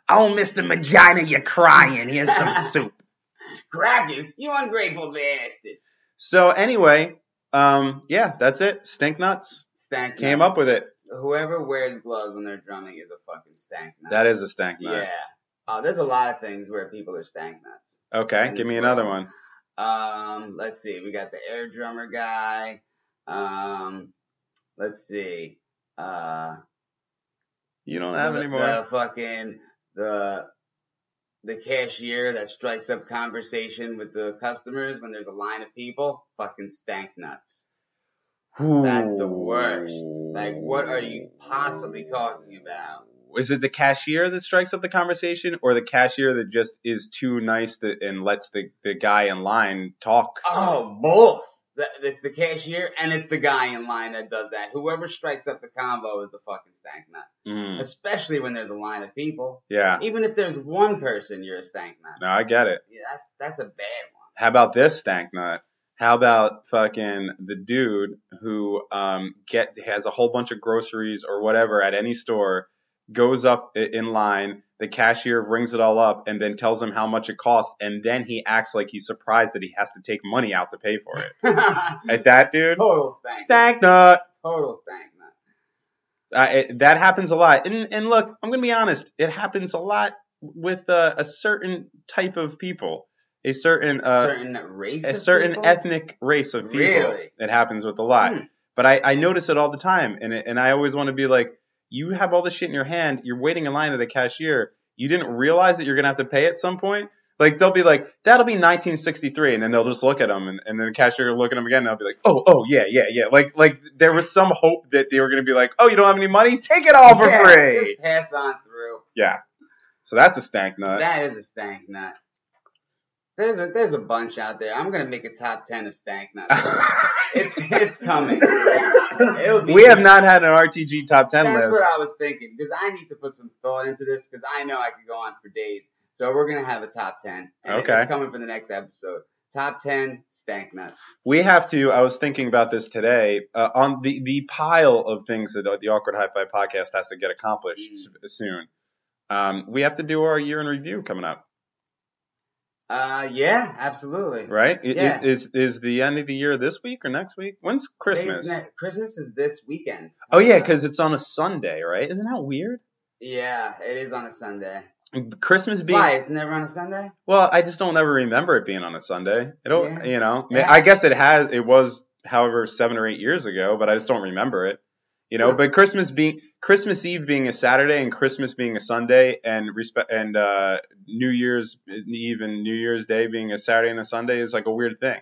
Speaker 3: Oh, Mr. Magina, you're crying. Here's some soup.
Speaker 2: Crackers, you ungrateful bastard.
Speaker 1: So anyway, um, yeah, that's it. Stink nuts
Speaker 2: Stank
Speaker 1: came up with it.
Speaker 2: Whoever wears gloves when they're drumming is a fucking stank nut.
Speaker 1: That is a stank nut.
Speaker 2: Yeah. Oh, there's a lot of things where people are stank nuts.
Speaker 1: Okay, give me another one.
Speaker 2: Um, let's see. We got the air drummer guy. Um, let's see. Uh,
Speaker 1: You don't have
Speaker 2: the,
Speaker 1: any more.
Speaker 2: the fucking the the cashier that strikes up conversation with the customers when there's a line of people. Fucking stank nuts. That's the worst. Like, what are you possibly talking about?
Speaker 1: Is it the cashier that strikes up the conversation, or the cashier that just is too nice that, and lets the, the guy in line talk?
Speaker 2: Oh, both. It's the cashier and it's the guy in line that does that. Whoever strikes up the convo is the fucking stank nut.
Speaker 1: Mm,
Speaker 2: Especially when there's a line of people.
Speaker 1: yeah,
Speaker 2: Even if there's one person, you're a stank nut.
Speaker 1: no, I get it.
Speaker 2: Yeah, that's that's a bad one.
Speaker 1: How about this stank nut? How about fucking the dude who um get has a whole bunch of groceries or whatever at any store, goes up in line, the cashier rings it all up and then tells him how much it costs, and then he acts like he's surprised that he has to take money out to pay for it. Like that dude,
Speaker 2: Total stank.
Speaker 1: stank nut.
Speaker 2: Total stank nut.
Speaker 1: Uh, it, that happens a lot. And and look, I'm gonna be honest, it happens a lot with uh, a certain type of people, a certain uh,
Speaker 2: certain race.
Speaker 1: a certain
Speaker 2: people?
Speaker 1: ethnic race of people.
Speaker 2: Really?
Speaker 1: It happens with a lot.
Speaker 2: Hmm.
Speaker 1: But I, I notice it all the time, and it, and I always want to be like, you have all this shit in your hand. You're waiting in line at the cashier. You didn't realize that you're gonna have to pay at some point. Like they'll be like, that'll be 1963, and then they'll just look at them, and, and then the cashier will look at them again, and they'll be like, oh, oh, yeah, yeah, yeah. Like like there was some hope that they were gonna be like, oh, you don't have any money, take it all for
Speaker 2: Yeah,
Speaker 1: free.
Speaker 2: Just pass on through.
Speaker 1: Yeah. So that's a stank nut.
Speaker 2: That is a stank nut. There's a there's a bunch out there. I'm gonna make a top ten of stank nuts. it's it's coming. It'll be
Speaker 1: we have not had an RTG top 10
Speaker 2: That's
Speaker 1: list.
Speaker 2: That's what I was thinking because I need to put some thought into this because I know I could go on for days. So we're gonna have a top ten. And
Speaker 1: Okay.
Speaker 2: It's coming for the next episode. Top ten stank nuts.
Speaker 1: We have to. I was thinking about this today. Uh, on the the pile of things that the Awkward High Five podcast has to get accomplished
Speaker 2: Mm.
Speaker 1: soon. Um, we have to do our year in review coming up,
Speaker 2: Uh, yeah, absolutely.
Speaker 1: right?
Speaker 2: Yeah.
Speaker 1: Is is the end of the year this week or next week? When's Christmas?
Speaker 2: It's ne- Christmas is this weekend.
Speaker 1: Oh yeah, because it's on a Sunday, right? Isn't that weird?
Speaker 2: yeah, it is on a Sunday.
Speaker 1: Christmas being
Speaker 2: Why? It's never on a Sunday.
Speaker 1: well, I just don't ever remember it being on a Sunday. I don't,
Speaker 2: Yeah.
Speaker 1: you know.
Speaker 2: Yeah.
Speaker 1: I guess it has. It was, however, seven or eight years ago, but I just don't remember it. You know,
Speaker 2: Yeah.
Speaker 1: but Christmas being Christmas Eve being a Saturday and Christmas being a Sunday and respect and uh, New Year's Eve and New Year's Day being a Saturday and a Sunday is like a weird thing.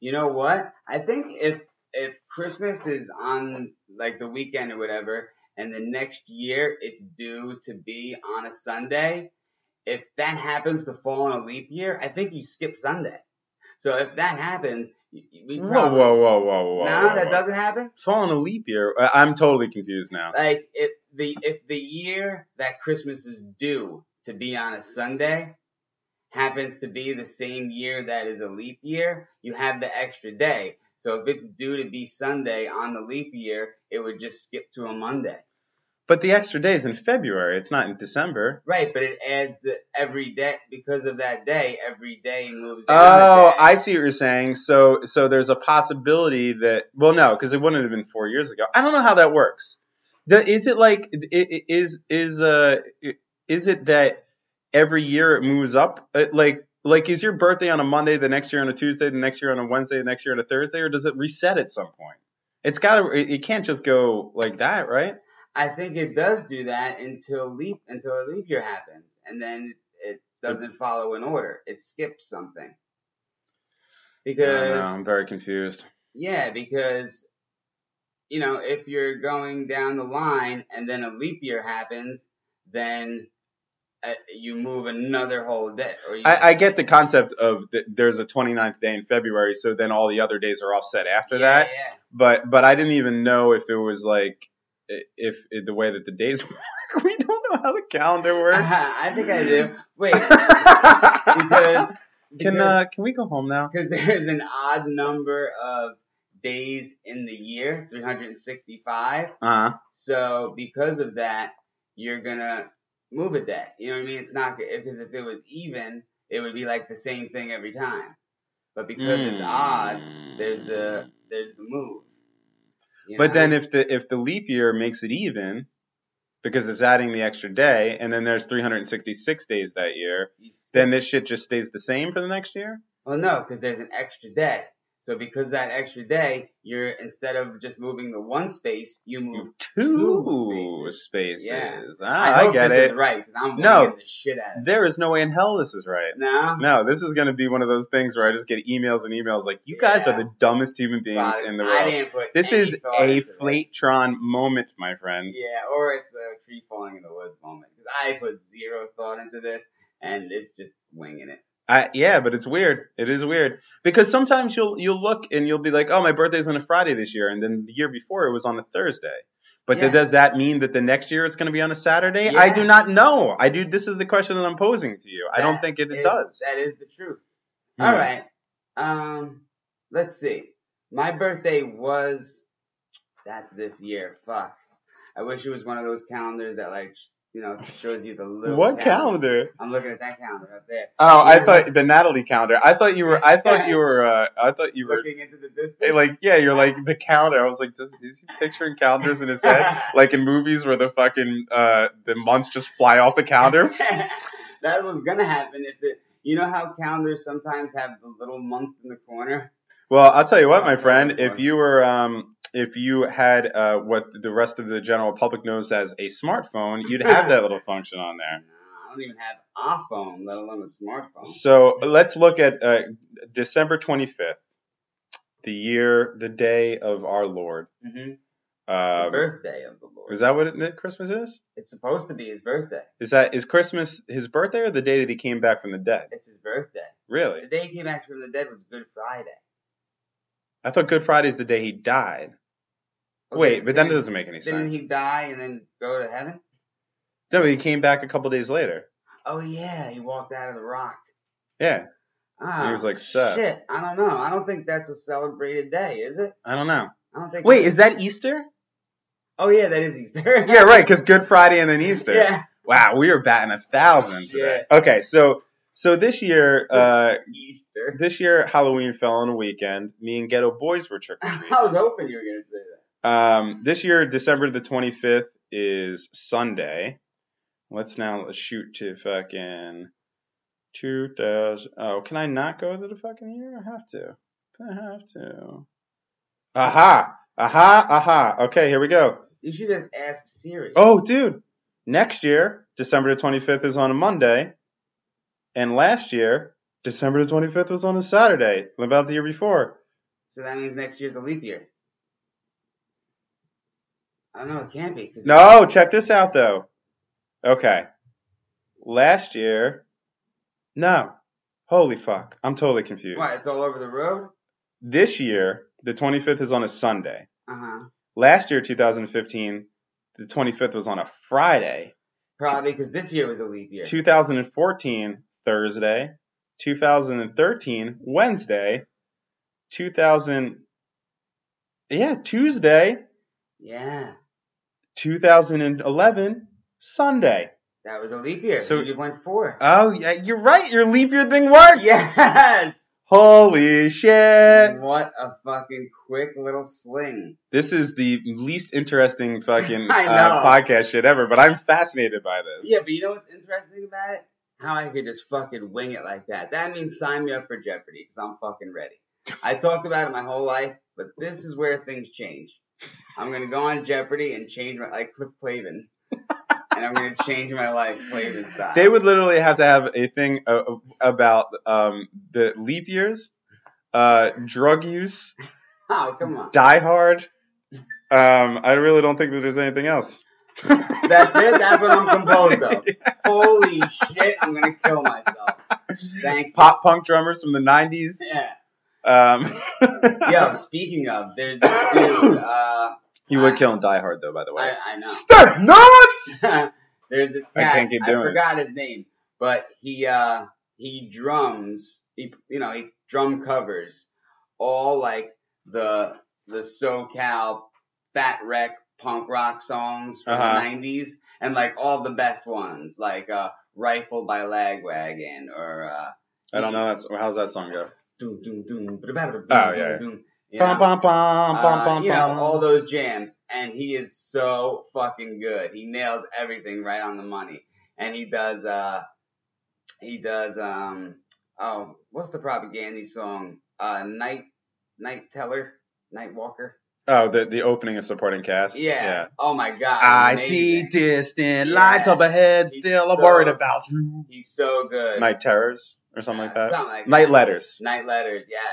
Speaker 2: You know what? I think if if Christmas is on like the weekend or whatever, and the next year it's due to be on a Sunday, if that happens to fall on a leap year, I think you skip Sunday. So if that happened, we
Speaker 1: Whoa,
Speaker 2: probably
Speaker 1: whoa, whoa, whoa, whoa!
Speaker 2: no,
Speaker 1: whoa,
Speaker 2: that
Speaker 1: whoa.
Speaker 2: doesn't happen.
Speaker 1: fall on a leap year. I'm totally confused now.
Speaker 2: Like if the if the year that Christmas is due to be on a Sunday happens to be the same year that is a leap year, you have the extra day. So if it's due to be Sunday on the leap year, it would just skip to a Monday.
Speaker 1: But the extra day is in February. It's not in December.
Speaker 2: Right, but it adds the every day because of that day, every day moves.
Speaker 1: Oh,
Speaker 2: day.
Speaker 1: I see what you're saying. So, so there's a possibility that, well, no, because it wouldn't have been four years ago. I don't know how that works. Is it like, is is uh, is it that every year it moves up? Uh, Like, like is your birthday on a Monday, the next year on a Tuesday, the next year on a Wednesday, the next year on a Thursday, or does it reset at some point? It's got to. It can't just go like that, right?
Speaker 2: I think it does do that until leap until a leap year happens, and then it doesn't follow in order. It skips something. Because
Speaker 1: know, I'm very confused.
Speaker 2: yeah, because you know if you're going down the line and then a leap year happens, then uh, you move another whole day. Or you,
Speaker 1: I, I get the concept of th- there's a 29th day in February, so then all the other days are offset after
Speaker 2: yeah,
Speaker 1: that.
Speaker 2: yeah.
Speaker 1: but but I didn't even know if it was like if, if the way that the days work. We don't know how the calendar works.
Speaker 2: I think I do. Wait,
Speaker 1: can
Speaker 2: because
Speaker 1: uh can we go home now?
Speaker 2: because there's an odd number of days in the year, 365.
Speaker 1: Uh huh.
Speaker 2: So because of that, you're gonna move a day. You know what I mean? It's not because if it was even, it would be like the same thing every time. But because it's odd, there's the there's the move. You
Speaker 1: But
Speaker 2: know?
Speaker 1: then if the if the leap year makes it even, because it's adding the extra day, and then there's 366 days that year, then this shit just stays the same for the next year.
Speaker 2: well, no, because there's an extra day. So because that extra day, you're instead of just moving the one space, you move.
Speaker 1: Two
Speaker 2: spaces.
Speaker 1: spaces.
Speaker 2: Yeah.
Speaker 1: Ah,
Speaker 2: I
Speaker 1: I,
Speaker 2: hope
Speaker 1: get
Speaker 2: this
Speaker 1: it.
Speaker 2: is right because I'm
Speaker 1: No.
Speaker 2: the shit out of it.
Speaker 1: There is no way in hell this is right.
Speaker 2: No,
Speaker 1: No, this is going to be one of those things where I just get emails and emails like, "You guys
Speaker 2: Yeah.
Speaker 1: are the dumbest human beings in the
Speaker 2: I
Speaker 1: world."
Speaker 2: didn't put
Speaker 1: This is a. Flatron moment, my friends.
Speaker 2: Yeah, or it's a tree falling in the woods moment because I put zero thought into this and it's just winging it.
Speaker 1: I, yeah, but it's weird. It is weird because sometimes you'll you'll look and you'll be like, "Oh, my birthday's on a Friday this year," and then the year before it was on a Thursday. But
Speaker 2: Yeah.
Speaker 1: does that mean that the next year it's going to be on a Saturday? I do not know. I do. This is the question that I'm posing to you. I don't
Speaker 2: That
Speaker 1: think it,
Speaker 2: is-
Speaker 1: does.
Speaker 2: That is the truth.
Speaker 1: Hmm.
Speaker 2: All right. Um, let's see. My birthday was. That's this year. Fuck. I wish it was one of those calendars that like you know shows you the little.
Speaker 1: What calendar?
Speaker 2: I'm looking at that calendar up there.
Speaker 1: Oh, I thought the Natalie calendar. I thought you were. I thought you were. Uh, I thought you were.
Speaker 2: Looking into the distance.
Speaker 1: Like yeah, you're like the calendar. I was like, does, is he picturing calendars in his head, like in movies where the fucking uh the months just fly off the calendar?
Speaker 2: that was gonna happen if it. You know how calendars sometimes have the little month in the corner.
Speaker 1: Well, I'll tell you what, my friend. If you were um if you had uh what the rest of the general public knows as a smartphone, you'd have that little function on there.
Speaker 2: I don't even have a phone, let alone a smartphone.
Speaker 1: So let's look at uh, December 25th, the year, the day of our Lord.
Speaker 2: Mm-hmm.
Speaker 1: Um,
Speaker 2: the birthday of the Lord.
Speaker 1: is that what it, Christmas is?
Speaker 2: It's supposed to be his birthday.
Speaker 1: Is that is Christmas his birthday or the day that he came back from the dead?
Speaker 2: It's his birthday.
Speaker 1: Really?
Speaker 2: The day he came back from the dead was Good Friday.
Speaker 1: I thought Good Friday's the day he died.
Speaker 2: Okay,
Speaker 1: Wait, but then,
Speaker 2: that
Speaker 1: doesn't make any sense.
Speaker 2: Didn't
Speaker 1: sense.
Speaker 2: he die and then go to heaven?
Speaker 1: No, he came back a couple days later.
Speaker 2: Oh yeah, he walked out of the rock.
Speaker 1: Yeah,
Speaker 2: Ah,
Speaker 1: he was like, "Sup?"
Speaker 2: shit. I don't know. I don't think that's a celebrated day, is it?
Speaker 1: I don't know.
Speaker 2: I don't think.
Speaker 1: Wait, is that Easter?
Speaker 2: Oh yeah, that is Easter.
Speaker 1: Yeah, right, because Good Friday and then Easter.
Speaker 2: yeah.
Speaker 1: Wow, we are batting a thousand today. Okay, so so this year, uh,
Speaker 2: Easter.
Speaker 1: this year Halloween fell on a weekend. Me and Ghetto Boys were trick or
Speaker 2: I
Speaker 1: treating.
Speaker 2: was hoping you were gonna say that.
Speaker 1: Um, this year, December the 25th is Sunday. Let's now shoot to fucking 2000. Oh, can I not go to the fucking year? I have to. I have to. Aha! Aha! Aha! Okay, here we go.
Speaker 2: You should just ask Siri.
Speaker 1: Oh, dude. Next year, December the 25th is on a Monday. And last year, December the 25th was on a Saturday. About the year before.
Speaker 2: So that means next year's a leap year. I don't know. It can't be.
Speaker 1: No, check this out though. Okay. Last year, no. Holy fuck. I'm totally confused.
Speaker 2: What? It's all over the road.
Speaker 1: This year, the 25th is on a Sunday.
Speaker 2: Uh huh.
Speaker 1: Last year, 2015, the 25th was on a Friday.
Speaker 2: Probably because this year was a leap year.
Speaker 1: 2014, Thursday. 2013, Wednesday. 2000, yeah, Tuesday.
Speaker 2: Yeah,
Speaker 1: 2011, Sunday.
Speaker 2: that was a leap year.
Speaker 1: So-
Speaker 2: you went four.
Speaker 1: Oh, yeah, you're right. Your leap year thing worked.
Speaker 2: yes.
Speaker 1: Holy shit.
Speaker 2: What a fucking quick little sling.
Speaker 1: This is the least interesting fucking uh, podcast shit ever, but I'm fascinated by this.
Speaker 2: Yeah, but you know what's interesting about it? How I could just fucking wing it like that. That means sign me up for Jeopardy because I'm fucking ready. I talked about it my whole life, but this is where things change. I'm gonna go on Jeopardy and change my like Cliff Clavin, and I'm gonna change my life Clavin style.
Speaker 1: They would literally have to have a thing uh, about um, the leap years, uh, drug use,
Speaker 2: Oh come on.
Speaker 1: Die Hard. Um, I really don't think that there's anything else.
Speaker 2: That's it. That's what I'm composed of. Holy shit! I'm gonna kill myself. Thank you.
Speaker 1: Pop punk drummers from the 90s.
Speaker 2: Yeah.
Speaker 1: Um,
Speaker 2: Yo, speaking of, there's this dude. Uh,
Speaker 1: you would kill in Die Hard, though, by the way.
Speaker 2: I, I know.
Speaker 1: Start nuts!
Speaker 2: There's this
Speaker 1: I can't keep doing it.
Speaker 2: forgot his name, but he uh he drums. He you know he drum covers all like the the SoCal Fat Wreck punk rock songs from
Speaker 1: Uh-huh.
Speaker 2: the '90s, and like all the best ones, like uh, "Rifle" by Lagwagon or uh,
Speaker 1: I don't know. That's, how's that song go?
Speaker 2: "Doom Doom Doom." Oh
Speaker 1: yeah, yeah.
Speaker 2: You know?
Speaker 1: bum, bum, bum,
Speaker 2: Uh, you know, all those jams, and he is so fucking good. He nails everything right on the money, and he does. uh He does. um Oh, what's the Propagandhi song? Uh, Night, Night Teller, Night Walker.
Speaker 1: Oh, the the opening is Supporting Caste.
Speaker 2: Yeah. Oh my god.
Speaker 3: I
Speaker 2: amazing.
Speaker 3: see distant
Speaker 2: Yeah.
Speaker 3: lights up ahead. Still, I'm
Speaker 2: so-
Speaker 3: worried about you.
Speaker 2: He's so good.
Speaker 1: Night Terrors or something like that.
Speaker 2: Something like
Speaker 1: Night
Speaker 2: that.
Speaker 1: Letters.
Speaker 2: Night Letters, yes.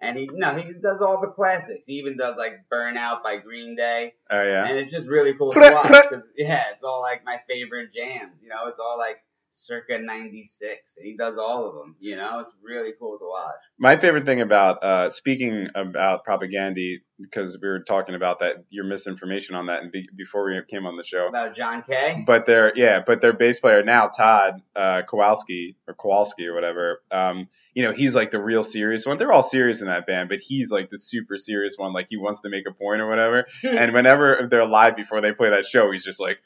Speaker 2: And he no, he just does all the classics. He even does like Burnout by Green Day.
Speaker 1: Oh yeah.
Speaker 2: And it's just really cool to watch because yeah, it's all like my favorite jams. You know, it's all like circa '96, and he does all of them. You know, it's really cool to watch.
Speaker 1: My favorite thing about uh, speaking about Propagandhi, because we were talking about that, your misinformation on that, and be, before we came on the show.
Speaker 2: About John Kay.
Speaker 1: But their yeah, but their bass player now, Todd uh, Kowalski or Kowalski or whatever. Um, you know, he's like the real serious one. They're all serious in that band, but he's like the super serious one. Like he wants to make a point or whatever. and whenever they're live before they play that show, he's just like,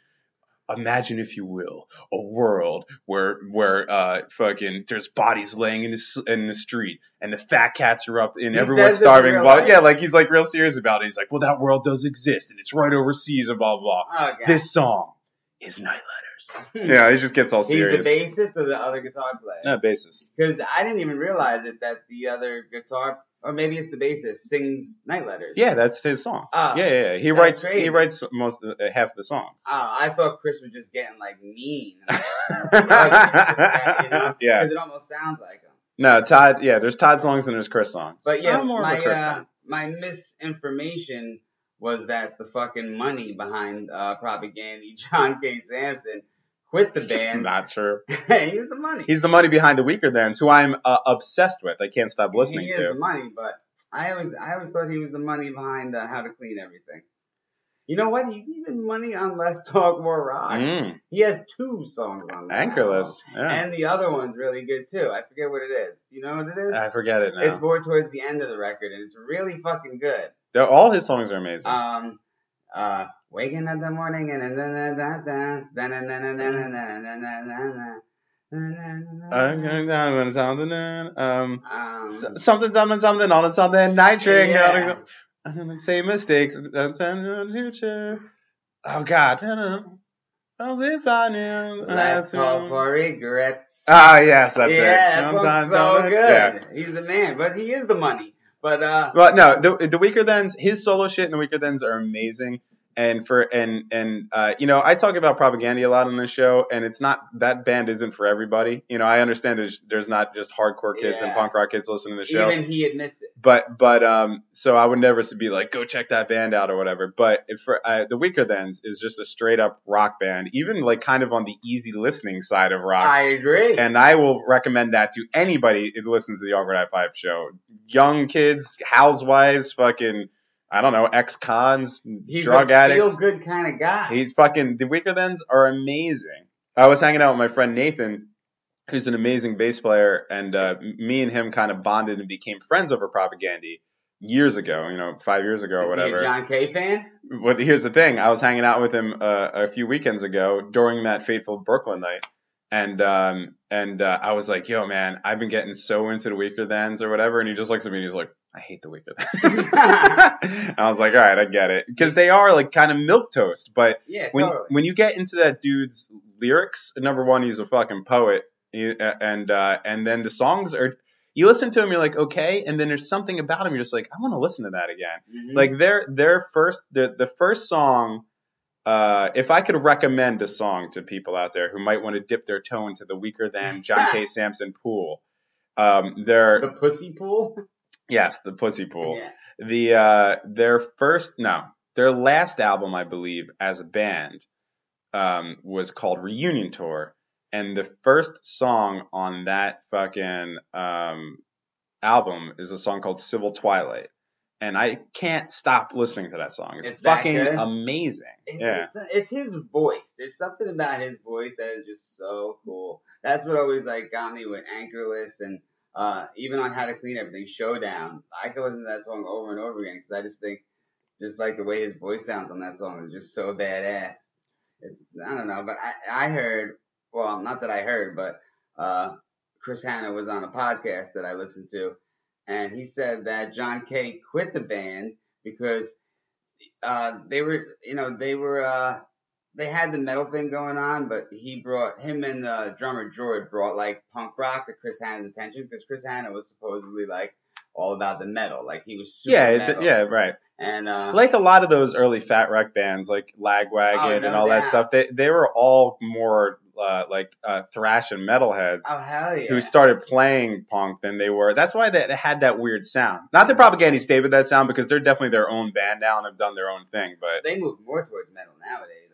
Speaker 1: imagine if you will, a world where where uh fucking there's bodies laying in the in the street and the fat cats are up and
Speaker 2: He
Speaker 1: everyone's
Speaker 2: says this in
Speaker 1: starving. Blah, yeah, like he's like real serious about it. He's like, well, that world does exist and it's right overseas and blah blah. blah.
Speaker 2: Oh.
Speaker 1: This song is Night Letters. yeah, he just gets all serious He's
Speaker 2: the bassist or the other guitar player?
Speaker 1: no bassist.
Speaker 2: Because I didn't even realize it that the other guitar, or maybe it's the bassist, sings Night Letters.
Speaker 1: Yeah, that's his song.
Speaker 2: Oh,
Speaker 1: yeah, yeah, yeah. He writes
Speaker 2: crazy.
Speaker 1: he writes most of the, half the songs.
Speaker 2: Oh, I thought Chris was just getting like mean. you know?
Speaker 1: yeah.
Speaker 2: Because it almost sounds like him.
Speaker 1: No, Todd. Yeah, there's Todd songs and there's Chris songs.
Speaker 2: But yeah,
Speaker 1: I'm more of a
Speaker 2: my
Speaker 1: Chris
Speaker 2: uh,
Speaker 1: fan.
Speaker 2: my misinformation was that the fucking money behind uh, Propagandhi, John K. Samson, quit the band.
Speaker 1: not true.
Speaker 2: He's the money.
Speaker 1: He's the money behind the Weakerthans, who I'm uh, obsessed with. I can't stop listening
Speaker 2: he is
Speaker 1: to.
Speaker 2: the money, but I always I always thought he was the money behind uh, how to clean everything. You know what? He's even money on Less Talk, More Rock.
Speaker 1: Mm,
Speaker 2: He has two songs on that.
Speaker 1: anchorless. Yeah.
Speaker 2: And the other one's really good too. I forget what it is. Do you know what it is?
Speaker 1: I forget it now.
Speaker 2: It's more towards the end of the record, and it's really fucking good.
Speaker 1: They're- all his songs are amazing.
Speaker 2: Um, uh, Waking up the morning and then da da da da da da da da
Speaker 1: da da da da da da um, something, something, something, all of something, nitric.
Speaker 2: Yeah.
Speaker 1: Same mistakes. Future. Oh God. I'll live on him.
Speaker 2: Last call for regrets.
Speaker 1: Ah, yes, that's yeah, it.
Speaker 2: Yeah, that sounds so good.
Speaker 1: Yeah.
Speaker 2: He's the man, but he is the money. But uh,
Speaker 1: well, no, the, the Weakerthans, his solo shit and the Weakerthans are amazing. And for and and uh, you know, I talk about Propagandhi a lot on this show, and it's not that band isn't for everybody. You know, I understand there's there's not just hardcore kids and punk rock kids listening to the show,
Speaker 2: even he admits it.
Speaker 1: but but um, so I would never be like, go check that band out or whatever. But if for uh, the Weakerthans is just a straight up rock band, even like kind of on the easy listening side of rock.
Speaker 2: I agree.
Speaker 1: And I will recommend that to anybody who listens to the Awkward High Five show. Young kids, housewives, fucking, I don't know, ex-cons,
Speaker 2: He's
Speaker 1: drug
Speaker 2: a
Speaker 1: addicts.
Speaker 2: feel good kind of guy.
Speaker 1: He's fucking, the Weakerthans are amazing. I was hanging out with my friend Nathan, who's an amazing bass player, and uh, me and him kind of bonded and became friends over Propagandhi years ago, you know, five years ago or
Speaker 2: Is
Speaker 1: whatever
Speaker 2: a John Kay fan?
Speaker 1: well, here's the thing. I was hanging out with him uh, a few weekends ago during that fateful Brooklyn night, and um, and uh, I was like, "Yo, man, I've been getting so into the Weakerthans or whatever." And he just looks at me and he's like, "I hate the Weakerthans." I was like, "All right, I get it," because they are like kind of milk toast. But
Speaker 2: Yeah,
Speaker 1: when
Speaker 2: totally.
Speaker 1: when you get into that dude's lyrics, number one, he's a fucking poet, and uh, and then the songs are. You listen to him, you're like, okay, and then there's something about him, you're just like, I want to listen to that again
Speaker 2: Mhm.
Speaker 1: like their their first the the first song uh if i could recommend a song to people out there who might want to dip their toe into the weaker than john k Samson pool um their the
Speaker 2: pussy pool.
Speaker 1: Yes the pussy pool.
Speaker 2: Yeah.
Speaker 1: the uh their first no their last album i believe as a band um was called reunion tour. And the first song on that fucking um album is a song called civil twilight. And i can't stop listening to that song. It's,
Speaker 2: It's
Speaker 1: fucking amazing.
Speaker 2: It-
Speaker 1: yeah.
Speaker 2: It's, it's his voice. There's something about his voice that is just so cool. That's what always like got me with Anchorless and uh, even on How to Clean Everything Showdown. I could listen to that song over and over again because I just think just like the way his voice sounds on that song is just so badass. It's I don't know, but I I heard well, not that I heard, but uh, Chris Hannah was on a podcast that I listened to, and he said that John Kay quit the band because uh, they were, you know, they were, uh, they had the metal thing going on, but he brought him and the drummer George brought like punk rock to Chris Hannah's attention because Chris Hannah was supposedly like all about the metal, like he was super
Speaker 1: Yeah,
Speaker 2: metal.
Speaker 1: th- yeah, right.
Speaker 2: and uh,
Speaker 1: Like a lot of those early fat wreck bands, like Lagwagon
Speaker 2: Oh, no
Speaker 1: and all that stuff, they they were all more uh, like uh, thrash and metalheads.
Speaker 2: oh yeah,
Speaker 1: who started playing punk than they were. That's why they had that weird sound. Not that Propagandhi stayed with that sound because they're definitely their own band now and have done their own thing. But
Speaker 2: they move more towards metal nowadays.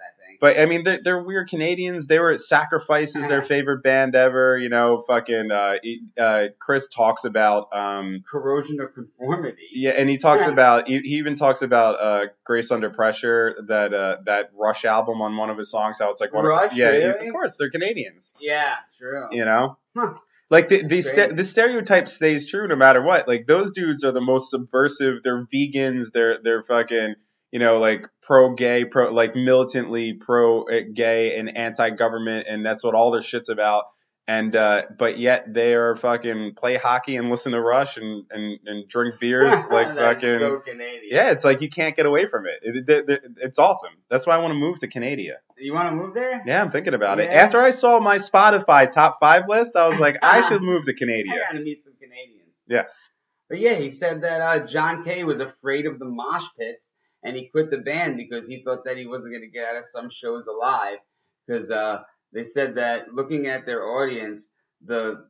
Speaker 1: But I mean they're, they're weird Canadians. They were Sacrifice is their favorite band ever. You know, fucking uh, uh, Chris talks about um
Speaker 2: corrosion of conformity.
Speaker 1: yeah, and he talks about he, he even talks about uh Grace Under Pressure that uh that Rush album on one of his songs. How it's like one
Speaker 2: Rush,
Speaker 1: of yeah,
Speaker 2: really?
Speaker 1: of course they're Canadians.
Speaker 2: Yeah, true.
Speaker 1: you know
Speaker 2: Huh.
Speaker 1: like the the,
Speaker 2: great.
Speaker 1: the stereotype stays true no matter what like those dudes are the most subversive they're vegans they're they're fucking you know like pro gay pro like militantly pro gay and anti government and that's what all their shit's about and uh but yet they are fucking play hockey and listen to rush and and, and drink beers like
Speaker 2: That's
Speaker 1: fucking
Speaker 2: so Canadian.
Speaker 1: yeah it's like you can't get away from it, it, it, it it's awesome that's why i want to move to canada
Speaker 2: You want to move there?
Speaker 1: yeah, I'm thinking about it. After I saw my Spotify top five list, I was like, I should move to Canada.
Speaker 2: I gotta meet some Canadians.
Speaker 1: Yes.
Speaker 2: But yeah, he said that uh, John Kay was afraid of the mosh pits and he quit the band because he thought that he wasn't going to get out of some shows alive. Because uh, they said that looking at their audience, the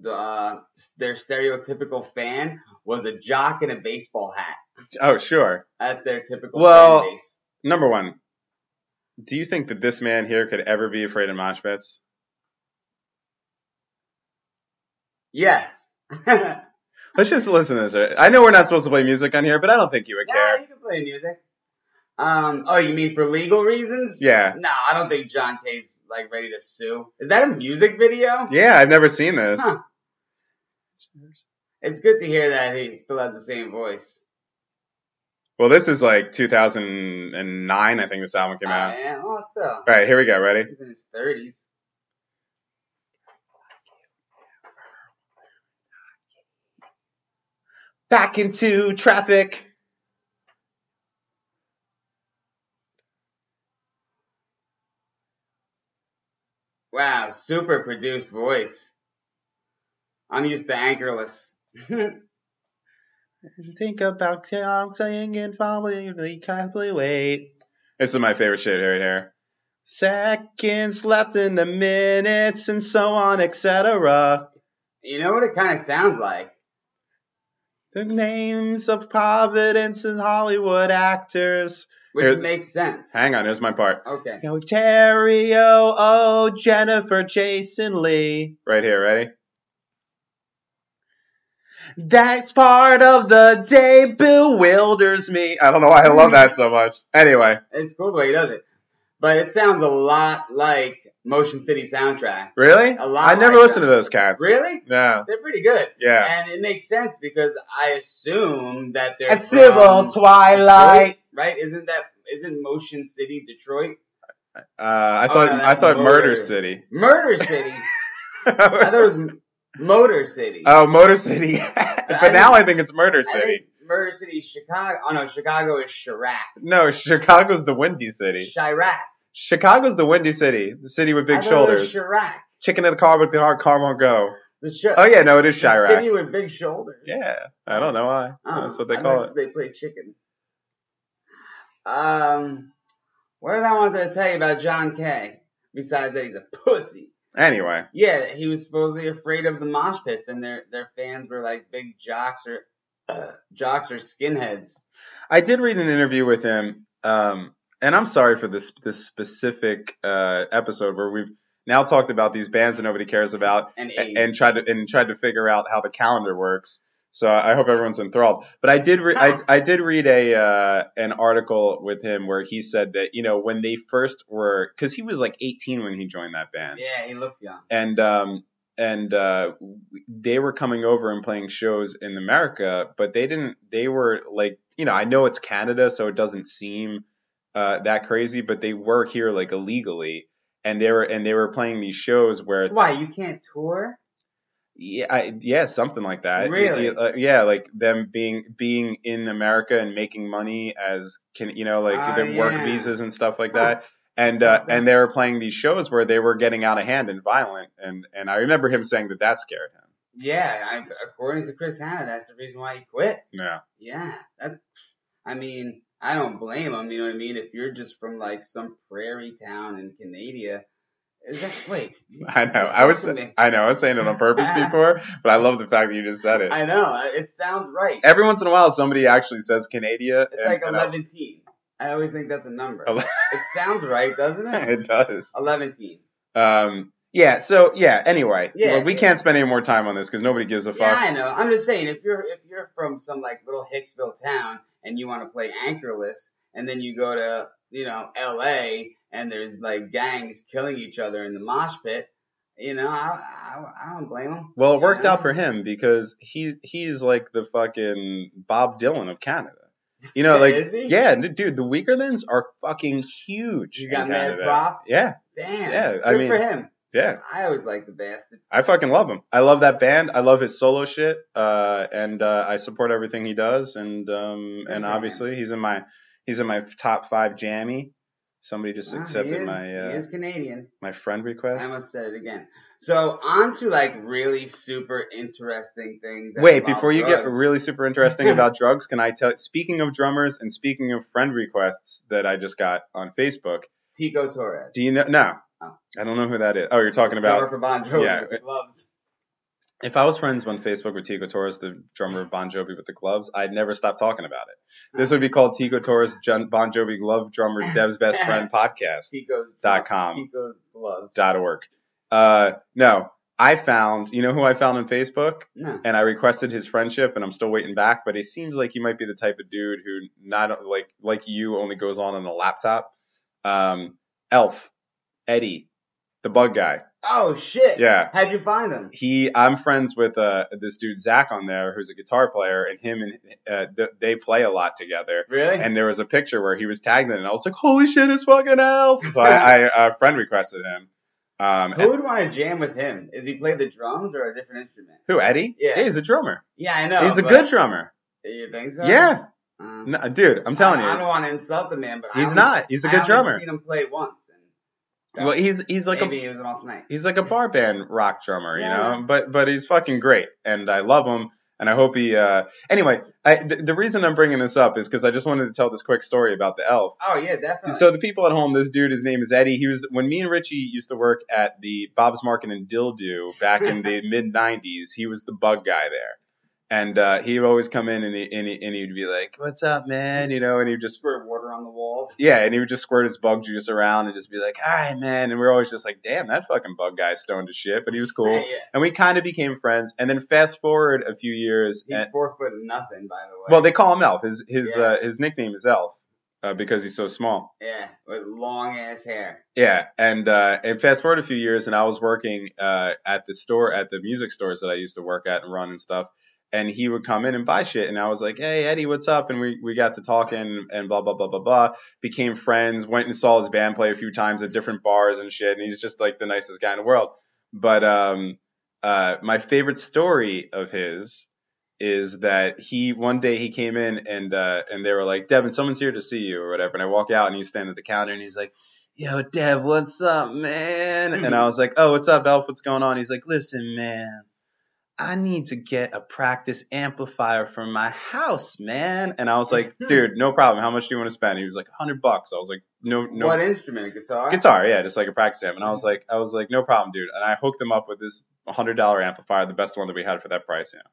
Speaker 2: the uh, their stereotypical fan was a jock in a baseball hat.
Speaker 1: Oh, sure.
Speaker 2: That's their typical
Speaker 1: Well-
Speaker 2: fan base.
Speaker 1: Number one, do you think that this man here could ever be afraid of mosh pits?
Speaker 2: Yes.
Speaker 1: Let's just listen to this. right? I know we're not supposed to play music on here, but I don't think you would care.
Speaker 2: Yeah, you can play music. Um. Oh, you mean for legal reasons?
Speaker 1: Yeah.
Speaker 2: No, I don't think John Kay's like ready to sue. Is that a music video?
Speaker 1: Yeah, I've never seen this.
Speaker 2: Huh. It's good to hear that he still has the same voice.
Speaker 1: Well, this is like 2009, I think this album came
Speaker 2: Oh,
Speaker 1: out.
Speaker 2: yeah, well, still.
Speaker 1: All right, here we go. Ready?
Speaker 2: He's in his thirties.
Speaker 1: Back into traffic.
Speaker 2: Wow, super produced voice. I'm used to anchorless.
Speaker 1: Think about saying and probably calculate. This is my favorite shit right here. Seconds left in the minutes and so on, etc.
Speaker 2: you know what it kind of sounds like?
Speaker 1: The names of Providence and Hollywood actors.
Speaker 2: Which
Speaker 1: Here-
Speaker 2: makes sense.
Speaker 1: Hang on, here's my part.
Speaker 2: Okay.
Speaker 1: Go Terry, oh, oh, Jennifer, Jason Lee. Right here, ready? That's part of the day bewilders me. I don't know why I love that so much. Anyway,
Speaker 2: It's cool the way he does it. But it sounds a lot like Motion City soundtrack.
Speaker 1: really?
Speaker 2: A lot
Speaker 1: I never
Speaker 2: like
Speaker 1: listened
Speaker 2: that.
Speaker 1: to those cats.
Speaker 2: Really?
Speaker 1: No.
Speaker 2: They're pretty good.
Speaker 1: Yeah.
Speaker 2: And it makes sense because I assume that they're
Speaker 1: A civil twilight.
Speaker 2: Detroit, right? Isn't that isn't Motion City Detroit?
Speaker 1: Uh, I
Speaker 2: Oh,
Speaker 1: thought
Speaker 2: no,
Speaker 1: I thought Murder
Speaker 2: Motor.
Speaker 1: City.
Speaker 2: Murder City. I thought it was Motor City.
Speaker 1: oh, Motor City. but now I think it's Murder
Speaker 2: I
Speaker 1: City.
Speaker 2: think Murder City, Chicago. Oh no, Chicago is Chiraq.
Speaker 1: No, Chicago's the Windy City.
Speaker 2: Chiraq.
Speaker 1: Chicago's the Windy City, the city with big shoulders.
Speaker 2: Chiraq.
Speaker 1: Chicken in the car with the hard car won't go.
Speaker 2: The,
Speaker 1: Oh yeah, no, it is
Speaker 2: the
Speaker 1: Chiraq.
Speaker 2: city with big shoulders.
Speaker 1: Yeah, I don't know why.
Speaker 2: Oh,
Speaker 1: That's what they
Speaker 2: I
Speaker 1: call it.
Speaker 2: They play chicken. Um, what did I want to tell you about John Kay? Besides that he's a pussy.
Speaker 1: Anyway,
Speaker 2: Yeah, he was supposedly afraid of the mosh pits, and their their fans were like big jocks or uh, jocks or skinheads.
Speaker 1: I did read an interview with him, um, and I'm sorry for this this specific uh, episode where we've now talked about these bands that nobody cares about,
Speaker 2: And
Speaker 1: and, and tried to and tried to figure out how the calendar works. So I hope everyone's enthralled. But I did re- I, I did read a uh, an article with him where he said that you know when they first were because he was like 18 when he joined that band.
Speaker 2: Yeah, he looks young.
Speaker 1: and um, and uh, they were coming over and playing shows in America, but they didn't. They were like, you know, I know it's Canada, so it doesn't seem uh, that crazy, but they were here like illegally, and they were and they were playing these shows where
Speaker 2: Why you can't tour?
Speaker 1: yeah, I, yeah, something like that.
Speaker 2: Really?
Speaker 1: Uh, yeah, like them being being in America and making money as can you know like
Speaker 2: Ah,
Speaker 1: their work visas and stuff like
Speaker 2: Huh.
Speaker 1: that. And uh, and they were playing these shows where they were getting out of hand and violent, and and I remember him saying that that scared him.
Speaker 2: Yeah, I, according to Chris Hannah, that's the reason why he quit.
Speaker 1: Yeah,
Speaker 2: Yeah, that's. I mean, I don't blame them. You know what I mean? If you're just from like some prairie town in Canada, is that wait?
Speaker 1: I know. I was. I know I was saying it on purpose before, but I love the fact that you just said it.
Speaker 2: I know it sounds right.
Speaker 1: Every once in a while, somebody actually says Canada.
Speaker 2: It's like 11 teen. I always think that's a number. It sounds right, doesn't it?
Speaker 1: it does.
Speaker 2: 11 teen.
Speaker 1: Um, yeah. So yeah. Anyway,
Speaker 2: Yeah.
Speaker 1: well, we can't spend any more time on this because nobody gives a
Speaker 2: Yeah,
Speaker 1: fuck.
Speaker 2: I know. I'm just saying, if you're if you're from some like little Hicksville town and you want to play anchorless, and then you go to you know L.A. and there's like gangs killing each other in the mosh pit, you know, I I, I don't blame them.
Speaker 1: Well, it worked out for him because he he's like the fucking Bob Dylan of Canada. You know, like
Speaker 2: Is he?
Speaker 1: yeah, dude, the Weakerthans are fucking huge. In
Speaker 2: got mad props?
Speaker 1: Yeah,
Speaker 2: Damn.
Speaker 1: Yeah,
Speaker 2: Good
Speaker 1: I mean-
Speaker 2: for him.
Speaker 1: Yeah.
Speaker 2: I always like the bastard.
Speaker 1: I fucking love him. I love that band. I love his solo shit. Uh, and uh, I support everything he does. And um, and obviously he's in my he's in my top five jammy. Somebody just
Speaker 2: Wow,
Speaker 1: accepted
Speaker 2: he
Speaker 1: my
Speaker 2: he
Speaker 1: uh,
Speaker 2: is Canadian.
Speaker 1: my friend request.
Speaker 2: I almost said it again. So on to like really super interesting things.
Speaker 1: Wait, before you get really super interesting about drugs, can I tell? Speaking of drummers and speaking of friend requests that I just got on Facebook,
Speaker 2: Tico Torres.
Speaker 1: do you know? No,
Speaker 2: Oh.
Speaker 1: I don't know who that is. Oh, you're talking
Speaker 2: Drummer
Speaker 1: about.
Speaker 2: for Bon Jovi
Speaker 1: yeah.
Speaker 2: with gloves.
Speaker 1: If I was friends on Facebook with Tico Torres, the drummer of Bon Jovi with the gloves, I'd never stop talking about it. This would be called Tico Torres Bon Jovi Glove Drummer Dev's Best Friend Podcast
Speaker 2: Tico's
Speaker 1: dot com.
Speaker 2: Tico's gloves.
Speaker 1: dot org. Uh, no, I found. You know who I found on Facebook?
Speaker 2: No.
Speaker 1: and I requested his friendship, and I'm still waiting back. But it seems like he might be the type of dude who not like like you only goes on on a laptop. Um, Elf, Eddie, the bug guy.
Speaker 2: Oh shit.
Speaker 1: Yeah,
Speaker 2: How'd you find him?
Speaker 1: he. I'm friends with uh this dude Zach on there, who's a guitar player, and him and uh, th- they play a lot together.
Speaker 2: Really?
Speaker 1: And there was a picture where he was tagged in, and I was like, "Holy shit, it's fucking Elf!" So I, I uh, friend requested him. Um,
Speaker 2: Who would want to jam with him? Is he play the drums or a different instrument?
Speaker 1: who Eddie?
Speaker 2: Yeah.
Speaker 1: he's a drummer.
Speaker 2: Yeah, I know.
Speaker 1: he's a good drummer.
Speaker 2: You think so?
Speaker 1: Yeah,
Speaker 2: Uh,
Speaker 1: no, dude, I'm telling
Speaker 2: I,
Speaker 1: you,
Speaker 2: I don't want to insult the man, but I
Speaker 1: He's not. He's a good
Speaker 2: only
Speaker 1: drummer.
Speaker 2: Seen him play once, and
Speaker 1: Well, he's he's like
Speaker 2: maybe
Speaker 1: a
Speaker 2: it was an off night.
Speaker 1: he's like a bar band rock drummer, you
Speaker 2: Yeah.
Speaker 1: know. But but he's fucking great, and I love him, and I hope he. uh Anyway, I, the, the reason I'm bringing this up is because I just wanted to tell this quick story about the elf.
Speaker 2: Oh yeah, definitely.
Speaker 1: So the people at home, this dude, his name is Eddie. He was when me and Richie used to work at the Bob's Market in Dildo back in the mid '90s. He was the bug guy there, and uh, he'd always come in and, he, and, he, and he'd be like, "What's up, man?" You know, and he'd just
Speaker 2: squirt water on the walls.
Speaker 1: Yeah, and he would just squirt his bug juice around and just be like, "All right, man." And we are always just like, "Damn, that fucking bug guy's stoned as shit," but he was cool.
Speaker 2: Yeah,
Speaker 1: And we kind of became friends. And then fast forward a few years,
Speaker 2: He's
Speaker 1: and,
Speaker 2: four foot nothing, by the way.
Speaker 1: well, they call him Elf. His his
Speaker 2: Yeah.
Speaker 1: uh, his nickname is Elf uh, because he's so small.
Speaker 2: yeah, with long ass hair.
Speaker 1: Yeah, and uh, and fast forward a few years, and I was working uh, at the store at the music stores that I used to work at and run and stuff. And he would come in and buy shit, and I was like, "Hey, Eddie, what's up?" And we we got to talking and blah blah blah blah blah. Became friends. Went and saw his band play a few times at different bars and shit. And he's just like the nicest guy in the world. But um, uh, my favorite story of his is that he one day he came in and uh, and they were like, Devin, someone's here to see you or whatever. And I walk out and he's standing at the counter and he's like, Yo, Dev, what's up, man? And I was like, Oh, what's up, Elf? What's going on? He's like, Listen, man, I need to get a practice amplifier for my house, man. And I was like, Dude, no problem. How much do you want to spend? He was like, hundred bucks. I was like, No, no.
Speaker 2: What instrument? Guitar.
Speaker 1: Guitar, yeah, just like a practice amp. And I was like, I was like, no problem, dude. And I hooked him up with this hundred dollar amplifier, the best one that we had for that price, you know.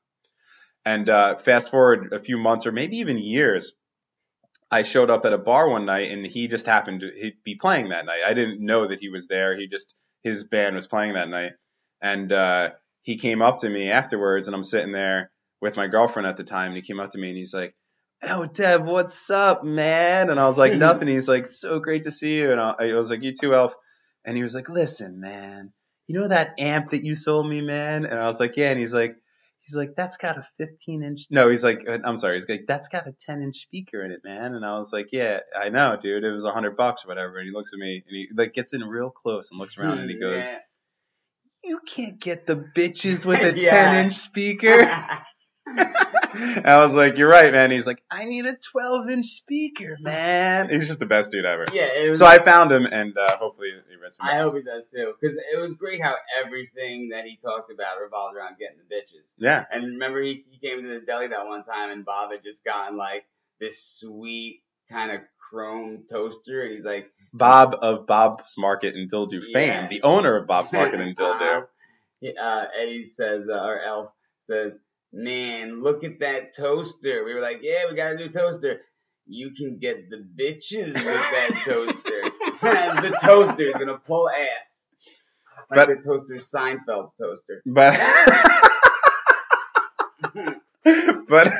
Speaker 1: And uh, fast forward a few months or maybe even years, I showed up at a bar one night and he just happened to be playing that night. I didn't know that he was there. He just his band was playing that night, and uh, he came up to me afterwards, and I'm sitting there with my girlfriend at the time, and he came up to me and he's like. Oh, Dev, what's up, man? And I was like, nothing. He's like, so great to see you. And I, I was like, you too, Elf. And he was like, listen, man. you know that amp that you sold me, man? And I was like, yeah. And he's like, he's like, that's got a 15 inch. No, he's like, uh, I'm sorry. He's like, that's got a 10 inch speaker in it, man. And I was like, yeah, I know, dude. It was a hundred bucks or whatever. And he looks at me and he like gets in real close and looks around and he goes,
Speaker 2: Yeah.
Speaker 1: You can't get the bitches with a
Speaker 2: Yeah.
Speaker 1: 10 inch speaker. I was like, you're right, man. He's like, I need a 12 inch speaker, man. He's just the best dude ever.
Speaker 2: yeah, it was.
Speaker 1: So I found him, and uh, hopefully he rests
Speaker 2: I hope he does too, because it was great how everything that he talked about revolved around getting the bitches.
Speaker 1: Yeah.
Speaker 2: And remember, he, he came to the deli that one time, and Bob had just gotten like this sweet kind of chrome toaster, and he's like,
Speaker 1: Bob of Bob's Market and Dildo fame, the owner of Bob's Market and Dildo.
Speaker 2: He- uh, Eddie says, uh, or Elf says, "Man, look at that toaster." We were like, "Yeah, we got a new toaster." You can get the bitches with that toaster. the toaster is gonna pull ass. Like
Speaker 1: But-
Speaker 2: the toaster Seinfeld's toaster.
Speaker 1: But but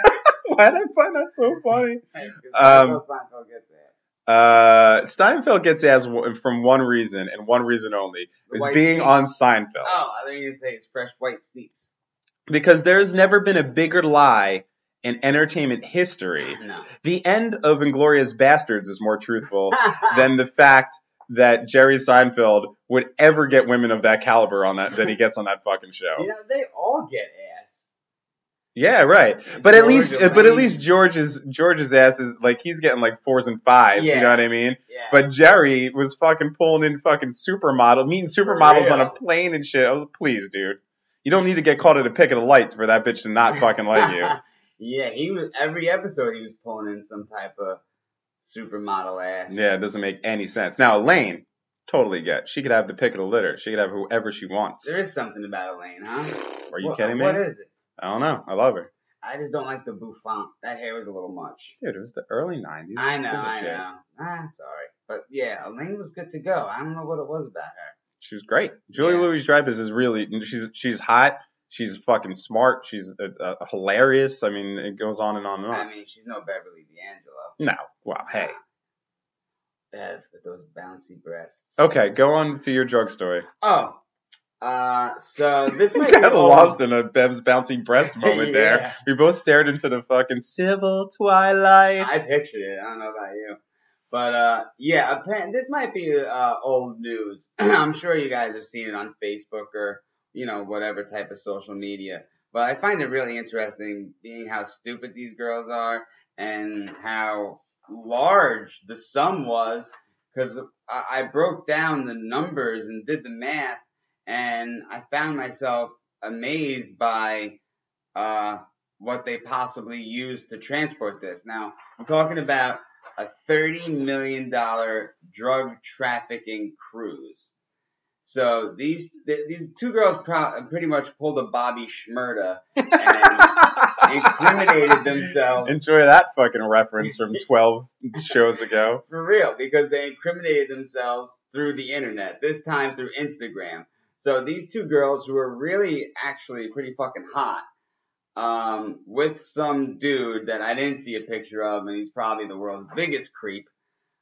Speaker 1: I find that so funny? Um,
Speaker 2: Seinfeld gets ass.
Speaker 1: Uh, Seinfeld gets ass from one reason and one reason only
Speaker 2: The
Speaker 1: is being
Speaker 2: sneaks.
Speaker 1: on Seinfeld.
Speaker 2: Oh, I think you say it's fresh white sneaks.
Speaker 1: Because there's never been a bigger lie in entertainment history.
Speaker 2: No.
Speaker 1: The end of Inglourious Basterds is more truthful than the fact that Jerry Seinfeld would ever get women of that caliber on that that he gets on that fucking show.
Speaker 2: you know, they all get ass.
Speaker 1: Yeah, right. But at least,
Speaker 2: uh,
Speaker 1: but at least George's George's ass is like he's getting like fours and fives. You know what I mean?
Speaker 2: Yeah.
Speaker 1: But Jerry was fucking pulling in fucking supermodel, meeting supermodels on a plane and shit. I was like, please, dude. You don't need to get caught at a picket of lights for that bitch to not fucking like you.
Speaker 2: yeah, he was every episode he was pulling in some type of supermodel ass.
Speaker 1: Yeah, it doesn't make any sense. Now, Elaine, totally get. She could have the pick of the litter. She could have whoever she wants.
Speaker 2: There is something about Elaine, huh?
Speaker 1: Are you
Speaker 2: What-
Speaker 1: kidding me?
Speaker 2: What is it?
Speaker 1: I don't know. I love her.
Speaker 2: I just don't like the bouffant. That hair was a little much.
Speaker 1: Dude, it was the early 90s.
Speaker 2: I know,
Speaker 1: gives shit?
Speaker 2: know. Ah, sorry. But yeah, Elaine was good to go. I don't know what it was about her.
Speaker 1: She was great. Julia
Speaker 2: Yeah.
Speaker 1: Louis Dreyfus is really she's she's hot. She's fucking smart. She's uh, uh, hilarious. I mean, it goes on and on and on.
Speaker 2: I mean, she's no Beverly D'Angelo.
Speaker 1: No, wow, hey.
Speaker 2: Bev with those bouncy breasts.
Speaker 1: Okay, go on to your drug story.
Speaker 2: Oh, uh, so this might
Speaker 1: Got lost in a Bev's bouncing breast moment there. We both stared into the fucking civil twilight.
Speaker 2: I pictured it. I don't know about you. But uh yeah, apparently this might be uh old news. I'm sure you guys have seen it on Facebook or you know whatever type of social media. But I find it really interesting being how stupid these girls are and how large the sum was because I, I broke down the numbers and did the math and I found myself amazed by uh what they possibly used to transport this. Now, I'm talking about a $30 million drug trafficking cruise. So these th- these two girls pro- pretty much pulled a Bobby Shmurda and incriminated themselves
Speaker 1: Enjoy that fucking reference from 12 shows ago.
Speaker 2: for real because they incriminated themselves through the internet. This time through Instagram. So these two girls who are really actually pretty fucking hot, um, with some dude that I didn't see a picture of, and he's probably the world's biggest creep.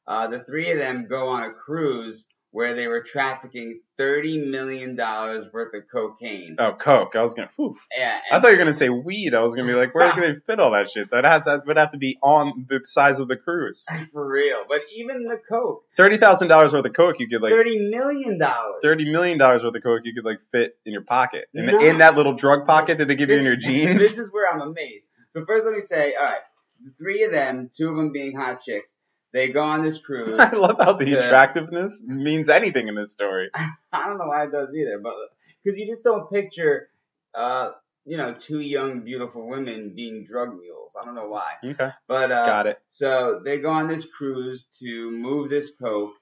Speaker 2: Uh, the three of them go on a cruise where they were trafficking thirty million dollars worth of cocaine.
Speaker 1: Oh, Coke. I was gonna, whew.
Speaker 2: Yeah,
Speaker 1: I thought you were gonna say weed. I was gonna be like, where can they fit all that shit? That has that would have to be on the size of the cruise.
Speaker 2: for real. But even the coke,
Speaker 1: Thirty thousand dollars worth of coke, you could like
Speaker 2: thirty million dollars.
Speaker 1: thirty million dollars worth of coke, you could like fit in your pocket. In,
Speaker 2: No.
Speaker 1: in that little drug pocket that they give you in your jeans.
Speaker 2: This is where I'm amazed. So first, let me say, all right, the three of them, two of them being hot chicks, they go on this cruise.
Speaker 1: I love how the attractiveness means anything in this story.
Speaker 2: I don't know why it does either, but because you just don't picture, uh, you know, two young, beautiful women being drug mules. I don't know why,
Speaker 1: Okay,
Speaker 2: but uh,
Speaker 1: got it.
Speaker 2: So they go on this cruise to move this coke,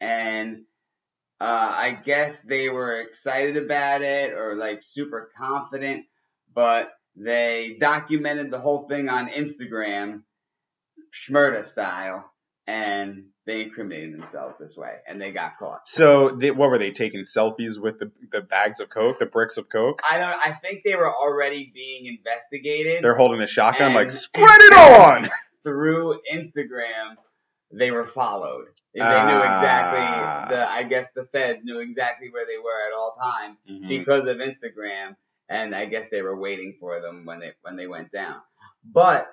Speaker 2: and uh, I guess they were excited about it or like super confident, but they documented the whole thing on Instagram, Shmurda style, and they incriminated themselves this way, and they got caught.
Speaker 1: So, they, what were they taking selfies with the the bags of coke, the bricks of coke?
Speaker 2: I don't. I think they were already being investigated
Speaker 1: They're holding a shotgun, like spread it on.
Speaker 2: through Instagram they were followed. They knew
Speaker 1: Ah.
Speaker 2: exactly the, I guess the Fed knew exactly where they were at all times
Speaker 1: Mhm.
Speaker 2: because of Instagram, and I guess they were waiting for them when they when they went down. But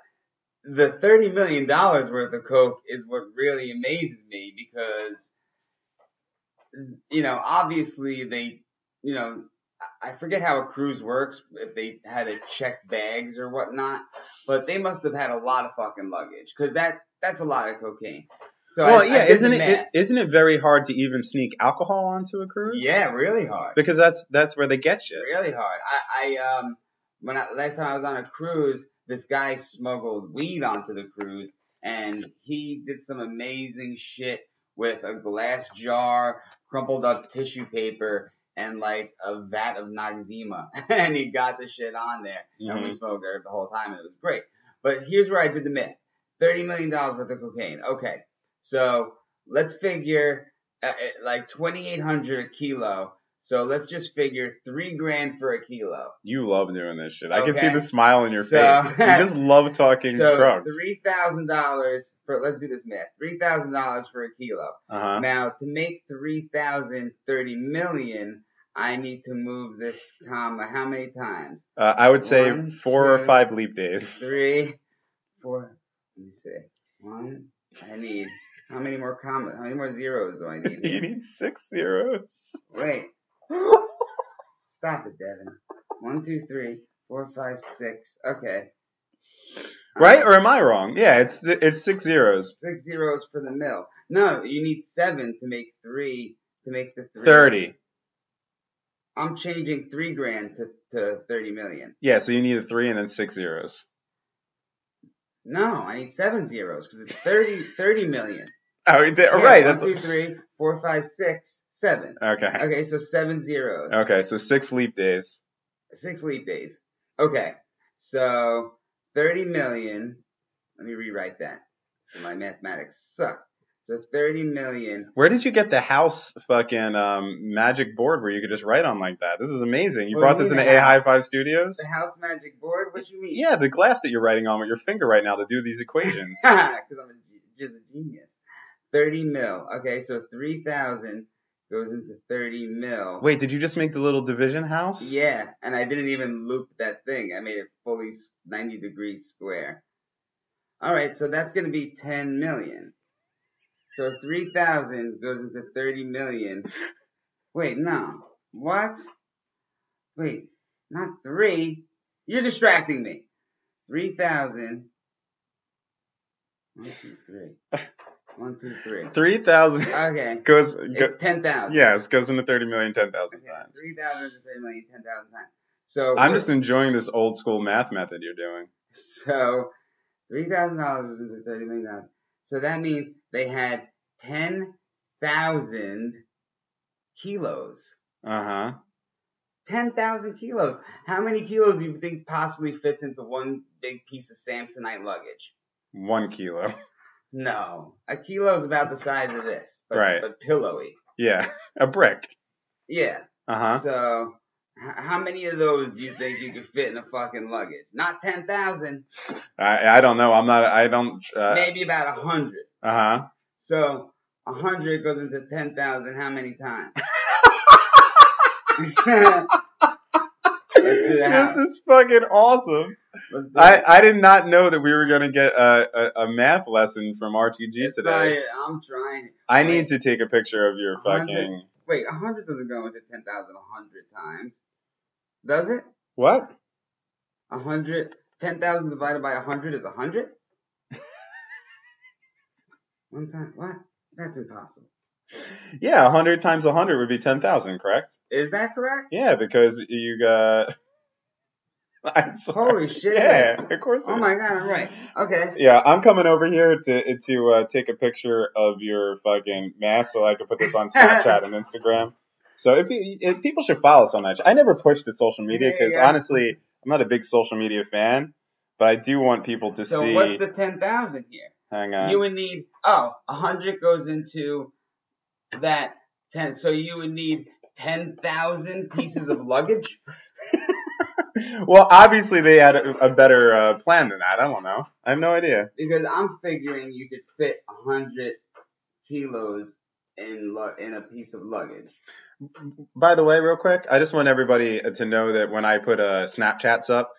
Speaker 2: the thirty million dollars worth of coke is what really amazes me because, you know, obviously they, you know, I forget how a cruise works if they had to check bags or whatnot, but they must have had a lot of fucking luggage because that that's a lot of cocaine. So I-
Speaker 1: well,
Speaker 2: I
Speaker 1: yeah,
Speaker 2: did
Speaker 1: isn't it, it? Isn't it very hard to even sneak alcohol onto a cruise?
Speaker 2: Yeah, really hard.
Speaker 1: because that's that's where they get you.
Speaker 2: really hard. I, I um when I last time I was on a cruise, this guy smuggled weed onto the cruise and he did some amazing shit with a glass jar, crumpled up tissue paper, and like a vat of Noxzema. and he got the shit on there. And we
Speaker 1: Mhm.
Speaker 2: smoked it the whole time and it was great. But here's where I did the math. Thirty million dollars worth of cocaine. Okay. So let's figure uh, uh, like twenty eight hundred a kilo. So let's just figure three grand for a kilo.
Speaker 1: You love doing this shit. I can see the smile on your
Speaker 2: So-
Speaker 1: face. You just love talking
Speaker 2: So
Speaker 1: drugs.
Speaker 2: three thousand dollars for let's do this math. Three thousand dollars for a kilo.
Speaker 1: Uh huh.
Speaker 2: Now to make three thousand thirty million, I need to move this comma how many times?
Speaker 1: Uh, I would say
Speaker 2: One,
Speaker 1: four or five leap days.
Speaker 2: Three, four. Let me see. One. I need how many more commas? How many more zeros do I need?
Speaker 1: You need six zeros.
Speaker 2: Wait. Stop it, Devin. One, two, three, four, five, six. Okay.
Speaker 1: Right?
Speaker 2: Uh,
Speaker 1: Or am I wrong? Yeah, it's it's six zeros.
Speaker 2: six zeros for the mill. No, you need seven to make three to make the three.
Speaker 1: Thirty.
Speaker 2: I'm changing three grand to, to thirty million.
Speaker 1: Yeah, so you need a three and then six zeros.
Speaker 2: No, I need seven zeros because it's 30, 30 million.
Speaker 1: Oh,
Speaker 2: Yeah,
Speaker 1: right.
Speaker 2: one,
Speaker 1: That's
Speaker 2: two, three, four, five, six, seven.
Speaker 1: okay.
Speaker 2: Okay, so seven zeros.
Speaker 1: Okay, so six leap days.
Speaker 2: Six leap days. Okay, so 30 million. Let me rewrite that. My mathematics suck. So 30 million.
Speaker 1: Where did you get the house fucking um, magic board where you could just write on like that? This is amazing. You brought
Speaker 2: you
Speaker 1: this into A High? Five Studios?
Speaker 2: The house magic board? What do you mean?
Speaker 1: Yeah, the glass that you're writing on with your finger right now to do these equations.
Speaker 2: Because I'm a, just a genius. 30 mil. Okay, so 3,000 goes into 30 mil.
Speaker 1: Wait, did you just make the little division house?
Speaker 2: Yeah, and I didn't even loop that thing. I made it fully 90 degrees square. All right, so that's going to be 10 million. So 3,000 goes into 30 million. Wait, no. What? Wait, not 3. You're distracting me. 3,000. 1, 2, 3. 1, 2, 3.
Speaker 1: Three thousand
Speaker 2: Okay.
Speaker 1: goes. Go,
Speaker 2: It's 10,000.
Speaker 1: yes, goes into thirty million ten thousand
Speaker 2: Okay,
Speaker 1: times.
Speaker 2: 3,000 is 30 million, 10,000 times. So
Speaker 1: I'm just enjoying this old school math method you're doing.
Speaker 2: So three thousand dollars was into thirty million dollars. So that means they had ten thousand kilos.
Speaker 1: Uh huh.
Speaker 2: Ten thousand kilos. How many kilos do you think possibly fits into one big piece of Samsonite luggage?
Speaker 1: One kilo.
Speaker 2: No, a kilo is about the size of this, but,
Speaker 1: Right.
Speaker 2: but pillowy.
Speaker 1: Yeah, a brick.
Speaker 2: Yeah.
Speaker 1: Uh huh.
Speaker 2: So h- how many of those do you think you could fit in a fucking luggage? Not ten thousand.
Speaker 1: I I don't know. I'm not. I don't. Uh
Speaker 2: maybe about a hundred.
Speaker 1: huh.
Speaker 2: So a hundred goes into ten thousand. How many times?
Speaker 1: This is fucking awesome. I. I did not know that we were gonna get a, a, a math lesson from RTG
Speaker 2: It's
Speaker 1: today.
Speaker 2: fine. I'm trying.
Speaker 1: I need to take a picture of your
Speaker 2: Hundred.
Speaker 1: fucking
Speaker 2: Wait, a hundred doesn't go into ten thousand a hundred times, does it?
Speaker 1: what?
Speaker 2: A hundred. Ten thousand divided by a hundred is a hundred. One time. What? That's impossible.
Speaker 1: Yeah, a hundred times a hundred would be ten thousand, correct?
Speaker 2: Is that correct?
Speaker 1: Yeah, because you got.
Speaker 2: Holy shit.
Speaker 1: Yeah, of course.
Speaker 2: Oh my god. I'm right. Okay.
Speaker 1: Yeah, I'm coming over here to to uh, take a picture of your fucking mask so I can put this on Snapchat and Instagram. So if, you, if people should follow us on that, I never push to social media because
Speaker 2: Yeah.
Speaker 1: honestly, I'm not a big social media fan. But I do want people to
Speaker 2: So
Speaker 1: see.
Speaker 2: what's the ten thousand here?
Speaker 1: hang on.
Speaker 2: You would need oh, a hundred goes into that ten. So you would need ten thousand pieces of luggage.
Speaker 1: well, obviously they had a, a better uh, plan than that. I don't know. I have no idea.
Speaker 2: Because I'm figuring you could fit a hundred kilos in lu- in a piece of luggage.
Speaker 1: By the way, real quick, I just want everybody to know that when I put uh, Snapchats up,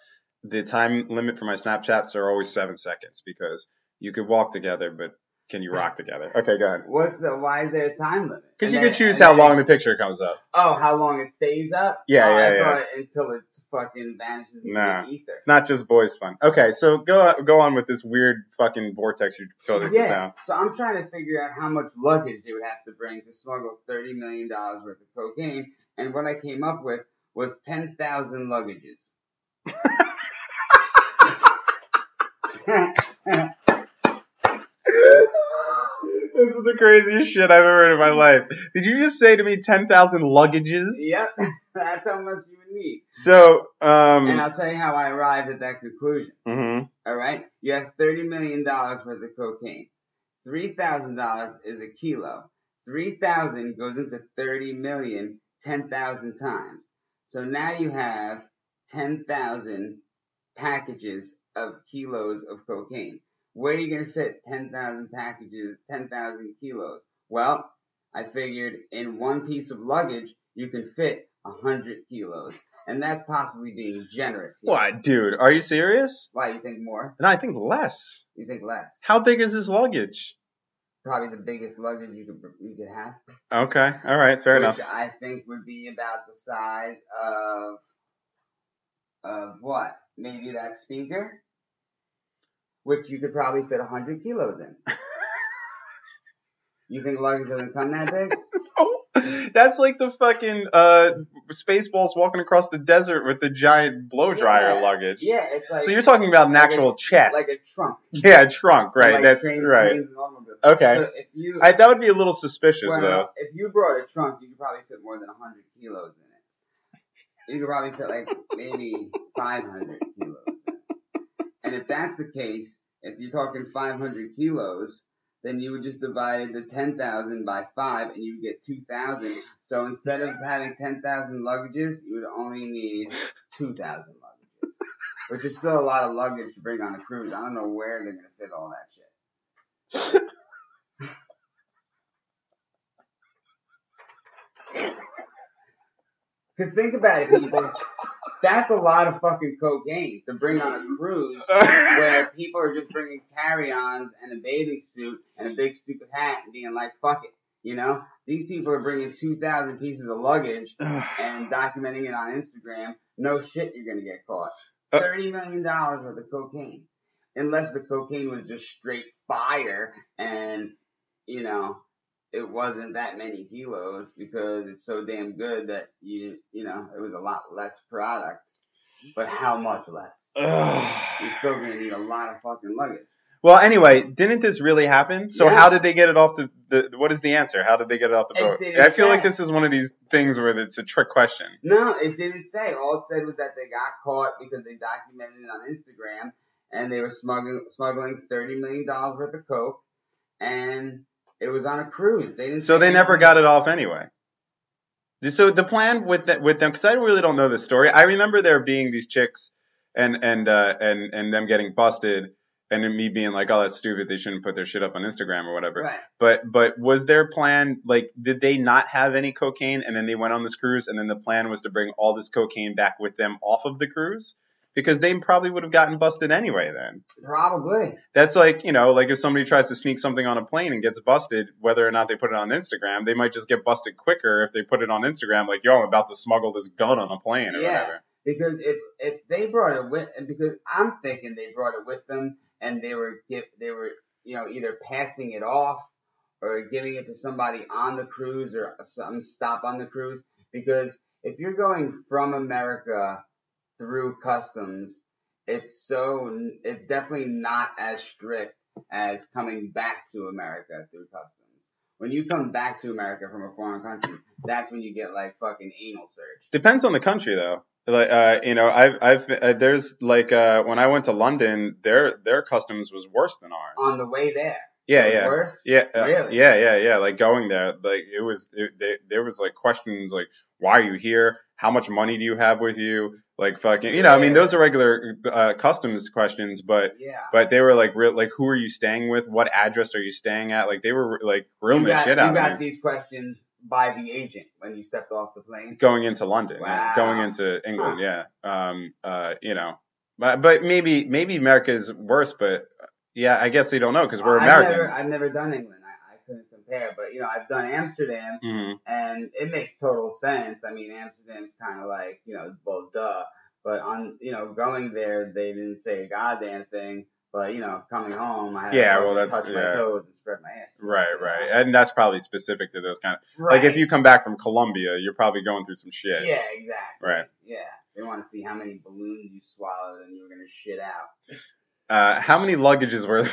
Speaker 1: the time limit for my Snapchats are always seven seconds because you could walk together, but can you rock together? Okay, go ahead.
Speaker 2: What's the? Why is there a time limit?
Speaker 1: Because you
Speaker 2: then-
Speaker 1: can choose how
Speaker 2: then-
Speaker 1: long the picture comes up.
Speaker 2: Oh, how long it stays up?
Speaker 1: Yeah,
Speaker 2: oh,
Speaker 1: yeah,
Speaker 2: I
Speaker 1: yeah.
Speaker 2: thought until it fucking vanishes into
Speaker 1: Nah.
Speaker 2: the ether.
Speaker 1: It's not just boys fun. Okay, so go go on with this weird fucking vortex you totally
Speaker 2: Yeah,
Speaker 1: down.
Speaker 2: so I'm trying to figure out how much luggage they would have to bring to smuggle thirty million dollars worth of cocaine, and what I came up with was ten thousand luggages.
Speaker 1: This is the craziest shit I've ever heard in my life. Did you just say to me ten thousand luggages?
Speaker 2: yep, that's how much you would need.
Speaker 1: So, um,
Speaker 2: And I'll tell you how I arrived at that conclusion.
Speaker 1: mhm.
Speaker 2: All right, you have thirty million dollars worth of cocaine. Three thousand dollars is a kilo. Three thousand goes into thirty million ten thousand times. So now you have ten thousand packages of kilos of cocaine. Where are you gonna fit ten thousand packages, ten thousand kilos? Well, I figured in one piece of luggage you can fit a hundred kilos, and that's possibly being generous. here.
Speaker 1: what, dude? Are you serious?
Speaker 2: Why you think more?
Speaker 1: No, I think less.
Speaker 2: You think less?
Speaker 1: How big is this luggage?
Speaker 2: Probably the biggest luggage you could you could have.
Speaker 1: Okay, all right, fair
Speaker 2: which
Speaker 1: enough.
Speaker 2: I think would be about the size of of what? Maybe that speaker, which you could probably fit hundred kilos in. you think luggage doesn't come that big? no.
Speaker 1: That's like the fucking uh, Spaceballs walking across the desert with the giant blow dryer
Speaker 2: Yeah.
Speaker 1: luggage.
Speaker 2: Yeah, it's like
Speaker 1: so you're talking about an
Speaker 2: like a-
Speaker 1: actual chest.
Speaker 2: like a trunk,
Speaker 1: yeah, trunk, right?
Speaker 2: Like
Speaker 1: That's
Speaker 2: trains,
Speaker 1: right.
Speaker 2: automobiles.
Speaker 1: Okay.
Speaker 2: So if you
Speaker 1: I, that would be a little suspicious,
Speaker 2: well,
Speaker 1: though.
Speaker 2: if you brought a trunk, you could probably fit more than hundred kilos in it. You could probably fit like maybe five hundred kilos. In it. And if that's the case, if you're talking five hundred kilos, then you would just divide the ten thousand by five, and you would get two thousand. So instead of having ten thousand luggages, you would only need two thousand luggages, which is still a lot of luggage to bring on a cruise. I don't know where they're gonna fit all that shit. Because think about it, people. That's a lot of fucking cocaine to bring on a cruise where people are just bringing carry-ons and a bathing suit and a big stupid hat and being like, fuck it. You know? These people are bringing 2,000 pieces of luggage and documenting it on Instagram. No shit, you're gonna get caught.
Speaker 1: Uh,
Speaker 2: $30 million worth of cocaine. Unless the cocaine was just straight fire and, you know, it wasn't that many kilos because it's so damn good that you you know it was a lot less product. But how much less? You're still gonna need a lot of fucking luggage.
Speaker 1: well, anyway, didn't this really happen? So
Speaker 2: Yeah.
Speaker 1: how did they get it off the, the? What is the answer? How did they get it off the boat? I feel like this is one of these things where it's a trick question.
Speaker 2: No, it didn't say. All it said was that they got caught because they documented it on Instagram and they were smuggling smuggling thirty million dollars worth of coke and it was on a cruise. They didn't.
Speaker 1: So they never got it off anyway. So the plan with with them, because I really don't know the story. I remember there being these chicks and and uh, and and them getting busted, and then me being like, "Oh, that's stupid. They shouldn't put their shit up on Instagram or whatever."
Speaker 2: Right.
Speaker 1: But but was their plan like did they not have any cocaine and then they went on this cruise and then the plan was to bring all this cocaine back with them off of the cruise? Because they probably would have gotten busted anyway then.
Speaker 2: Probably.
Speaker 1: That's like, you know, like if somebody tries to sneak something on a plane and gets busted, whether or not they put it on Instagram, they might just get busted quicker if they put it on Instagram, like, yo, I'm about to smuggle this gun on a plane or
Speaker 2: Yeah.
Speaker 1: whatever.
Speaker 2: Because if if they brought it with, because I'm thinking they brought it with them, and they were give they were you know either passing it off or giving it to somebody on the cruise or some stop on the cruise. Because if you're going from America through customs, it's so it's definitely not as strict as coming back to America through customs. When you come back to America from a foreign country, that's when you get like fucking anal search.
Speaker 1: Depends on the country though. Like, uh, you know, I've, I've, uh, there's like, uh, when I went to London, their, their customs was worse than ours.
Speaker 2: on the way there.
Speaker 1: Yeah, yeah.
Speaker 2: Worse?
Speaker 1: Yeah, uh,
Speaker 2: Really?
Speaker 1: yeah, yeah, yeah. Like going there, like it was. It, they, there was like questions like, "Why are you here? How much money do you have with you?" Like fucking, you know. I mean, those are regular uh, customs questions, but
Speaker 2: Yeah.
Speaker 1: but they were like real. Like, who are you staying with? What address are you staying at? Like they were like grilling the
Speaker 2: got,
Speaker 1: shit
Speaker 2: you
Speaker 1: out
Speaker 2: got
Speaker 1: of me
Speaker 2: these questions by the agent when you stepped off the plane.
Speaker 1: going into London,
Speaker 2: Wow.
Speaker 1: going into England. Yeah. Um. Uh. You know. But but maybe maybe America is worse, but yeah, I guess they don't know because we're
Speaker 2: I've
Speaker 1: Americans.
Speaker 2: Never, I've never done England. I, I compare, but you know, I've done Amsterdam,
Speaker 1: hmm
Speaker 2: and it makes total sense. I mean, Amsterdam's kind of like you know, well, duh. But on you know, going there, they didn't say a goddamn thing. But you know, coming home, I had
Speaker 1: Yeah,
Speaker 2: to
Speaker 1: well, that's-
Speaker 2: touch my toes and spread my ass.
Speaker 1: Right,
Speaker 2: You know?
Speaker 1: right, and that's probably specific to those kind of.
Speaker 2: Right.
Speaker 1: Like if you come back from Colombia, you're probably going through some shit.
Speaker 2: Yeah, exactly.
Speaker 1: Right.
Speaker 2: Yeah, they want to see how many balloons you swallowed and you were gonna shit out.
Speaker 1: Uh, how many luggages were?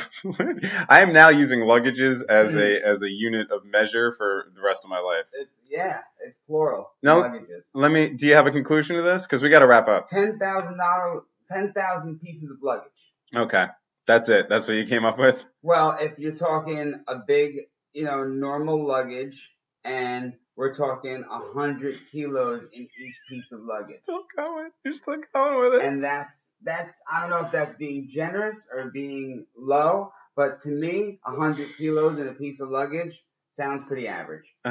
Speaker 1: I am now using luggages as a as a unit of measure for the rest of my life.
Speaker 2: It's yeah, it's plural.
Speaker 1: No.
Speaker 2: luggages.
Speaker 1: Let me. Do you have a conclusion to this? Because we got to wrap up.
Speaker 2: Ten thousand dollar, ten thousand pieces of luggage.
Speaker 1: Okay, that's it. That's what you came up with.
Speaker 2: Well, if you're talking a big, you know, normal luggage, and we're talking a hundred kilos in each piece of luggage,
Speaker 1: Still going. You're still going with it.
Speaker 2: and that's that's I don't know if that's being generous or being low, but to me, a hundred kilos in a piece of luggage sounds pretty average.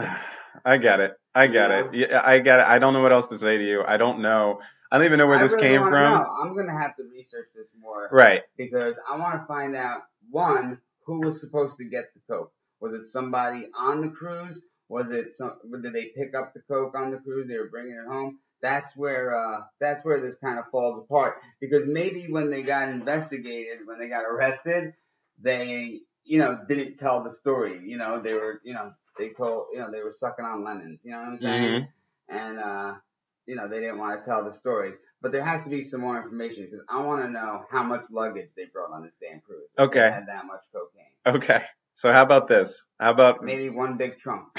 Speaker 1: I get it. I get
Speaker 2: Yeah.
Speaker 1: it. Yeah, I get it. I don't know what else to say to you. I don't know. I don't even know where
Speaker 2: I
Speaker 1: this
Speaker 2: really
Speaker 1: came from.
Speaker 2: know. I'm gonna have to research this more.
Speaker 1: Right.
Speaker 2: because I want to find out one who was supposed to get the coke. Was it somebody on the cruise? Was it some? Did they pick up the coke on the cruise? They were bringing it home. That's where uh, that's where this kind of falls apart because maybe when they got investigated, when they got arrested, they you know didn't tell the story. You know they were you know they told you know they were sucking on lemons. You know what I'm saying? And uh, you know they didn't want to tell the story. But there has to be some more information because I want to know how much luggage they brought on this damn cruise. if they
Speaker 1: Okay.
Speaker 2: had that much cocaine.
Speaker 1: Okay. So how about this? How about
Speaker 2: Maybe one big trunk,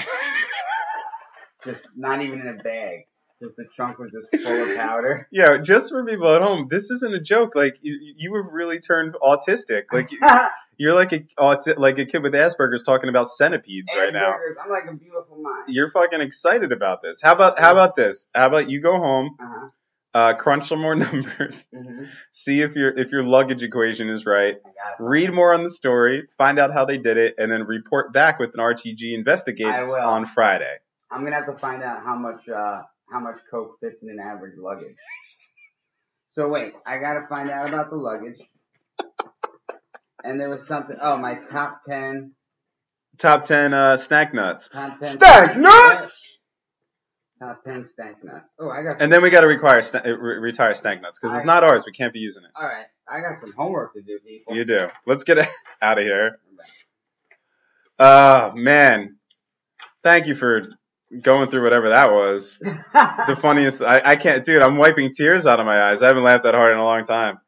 Speaker 2: just not even in a bag. Just the trunk was just full of powder.
Speaker 1: Yeah, just for people at home, this isn't a joke. Like you, you were really turned autistic. Like you're like a auti- like a kid with Asperger's talking about centipedes right now.
Speaker 2: Asperger's, I'm like a beautiful mind.
Speaker 1: You're fucking excited about this. How about how about this? How about you go home,
Speaker 2: Uh-huh.
Speaker 1: uh, crunch some more numbers,
Speaker 2: hmm
Speaker 1: see if your if your luggage equation is right, read more on the story, find out how they did it, and then report back with an RTG investigates on Friday.
Speaker 2: I'm gonna have to find out how much uh how much coke fits in an average luggage. So wait, I gotta find out about the luggage. And there was something. Oh, my top ten.
Speaker 1: Top ten uh, snack nuts,
Speaker 2: Top ten.
Speaker 1: Snack nuts!
Speaker 2: Top ten snack nuts. Oh, I got.
Speaker 1: and then we got to require sna- uh, re- retire snack nuts because it's not ours. We can't be using it.
Speaker 2: All right, I got some homework to do, people.
Speaker 1: You do. Let's get out of here. Oh man, thank you for going through whatever that was. The funniest. I, I can't, dude. I'm wiping tears out of my eyes. I haven't laughed that hard in a long time.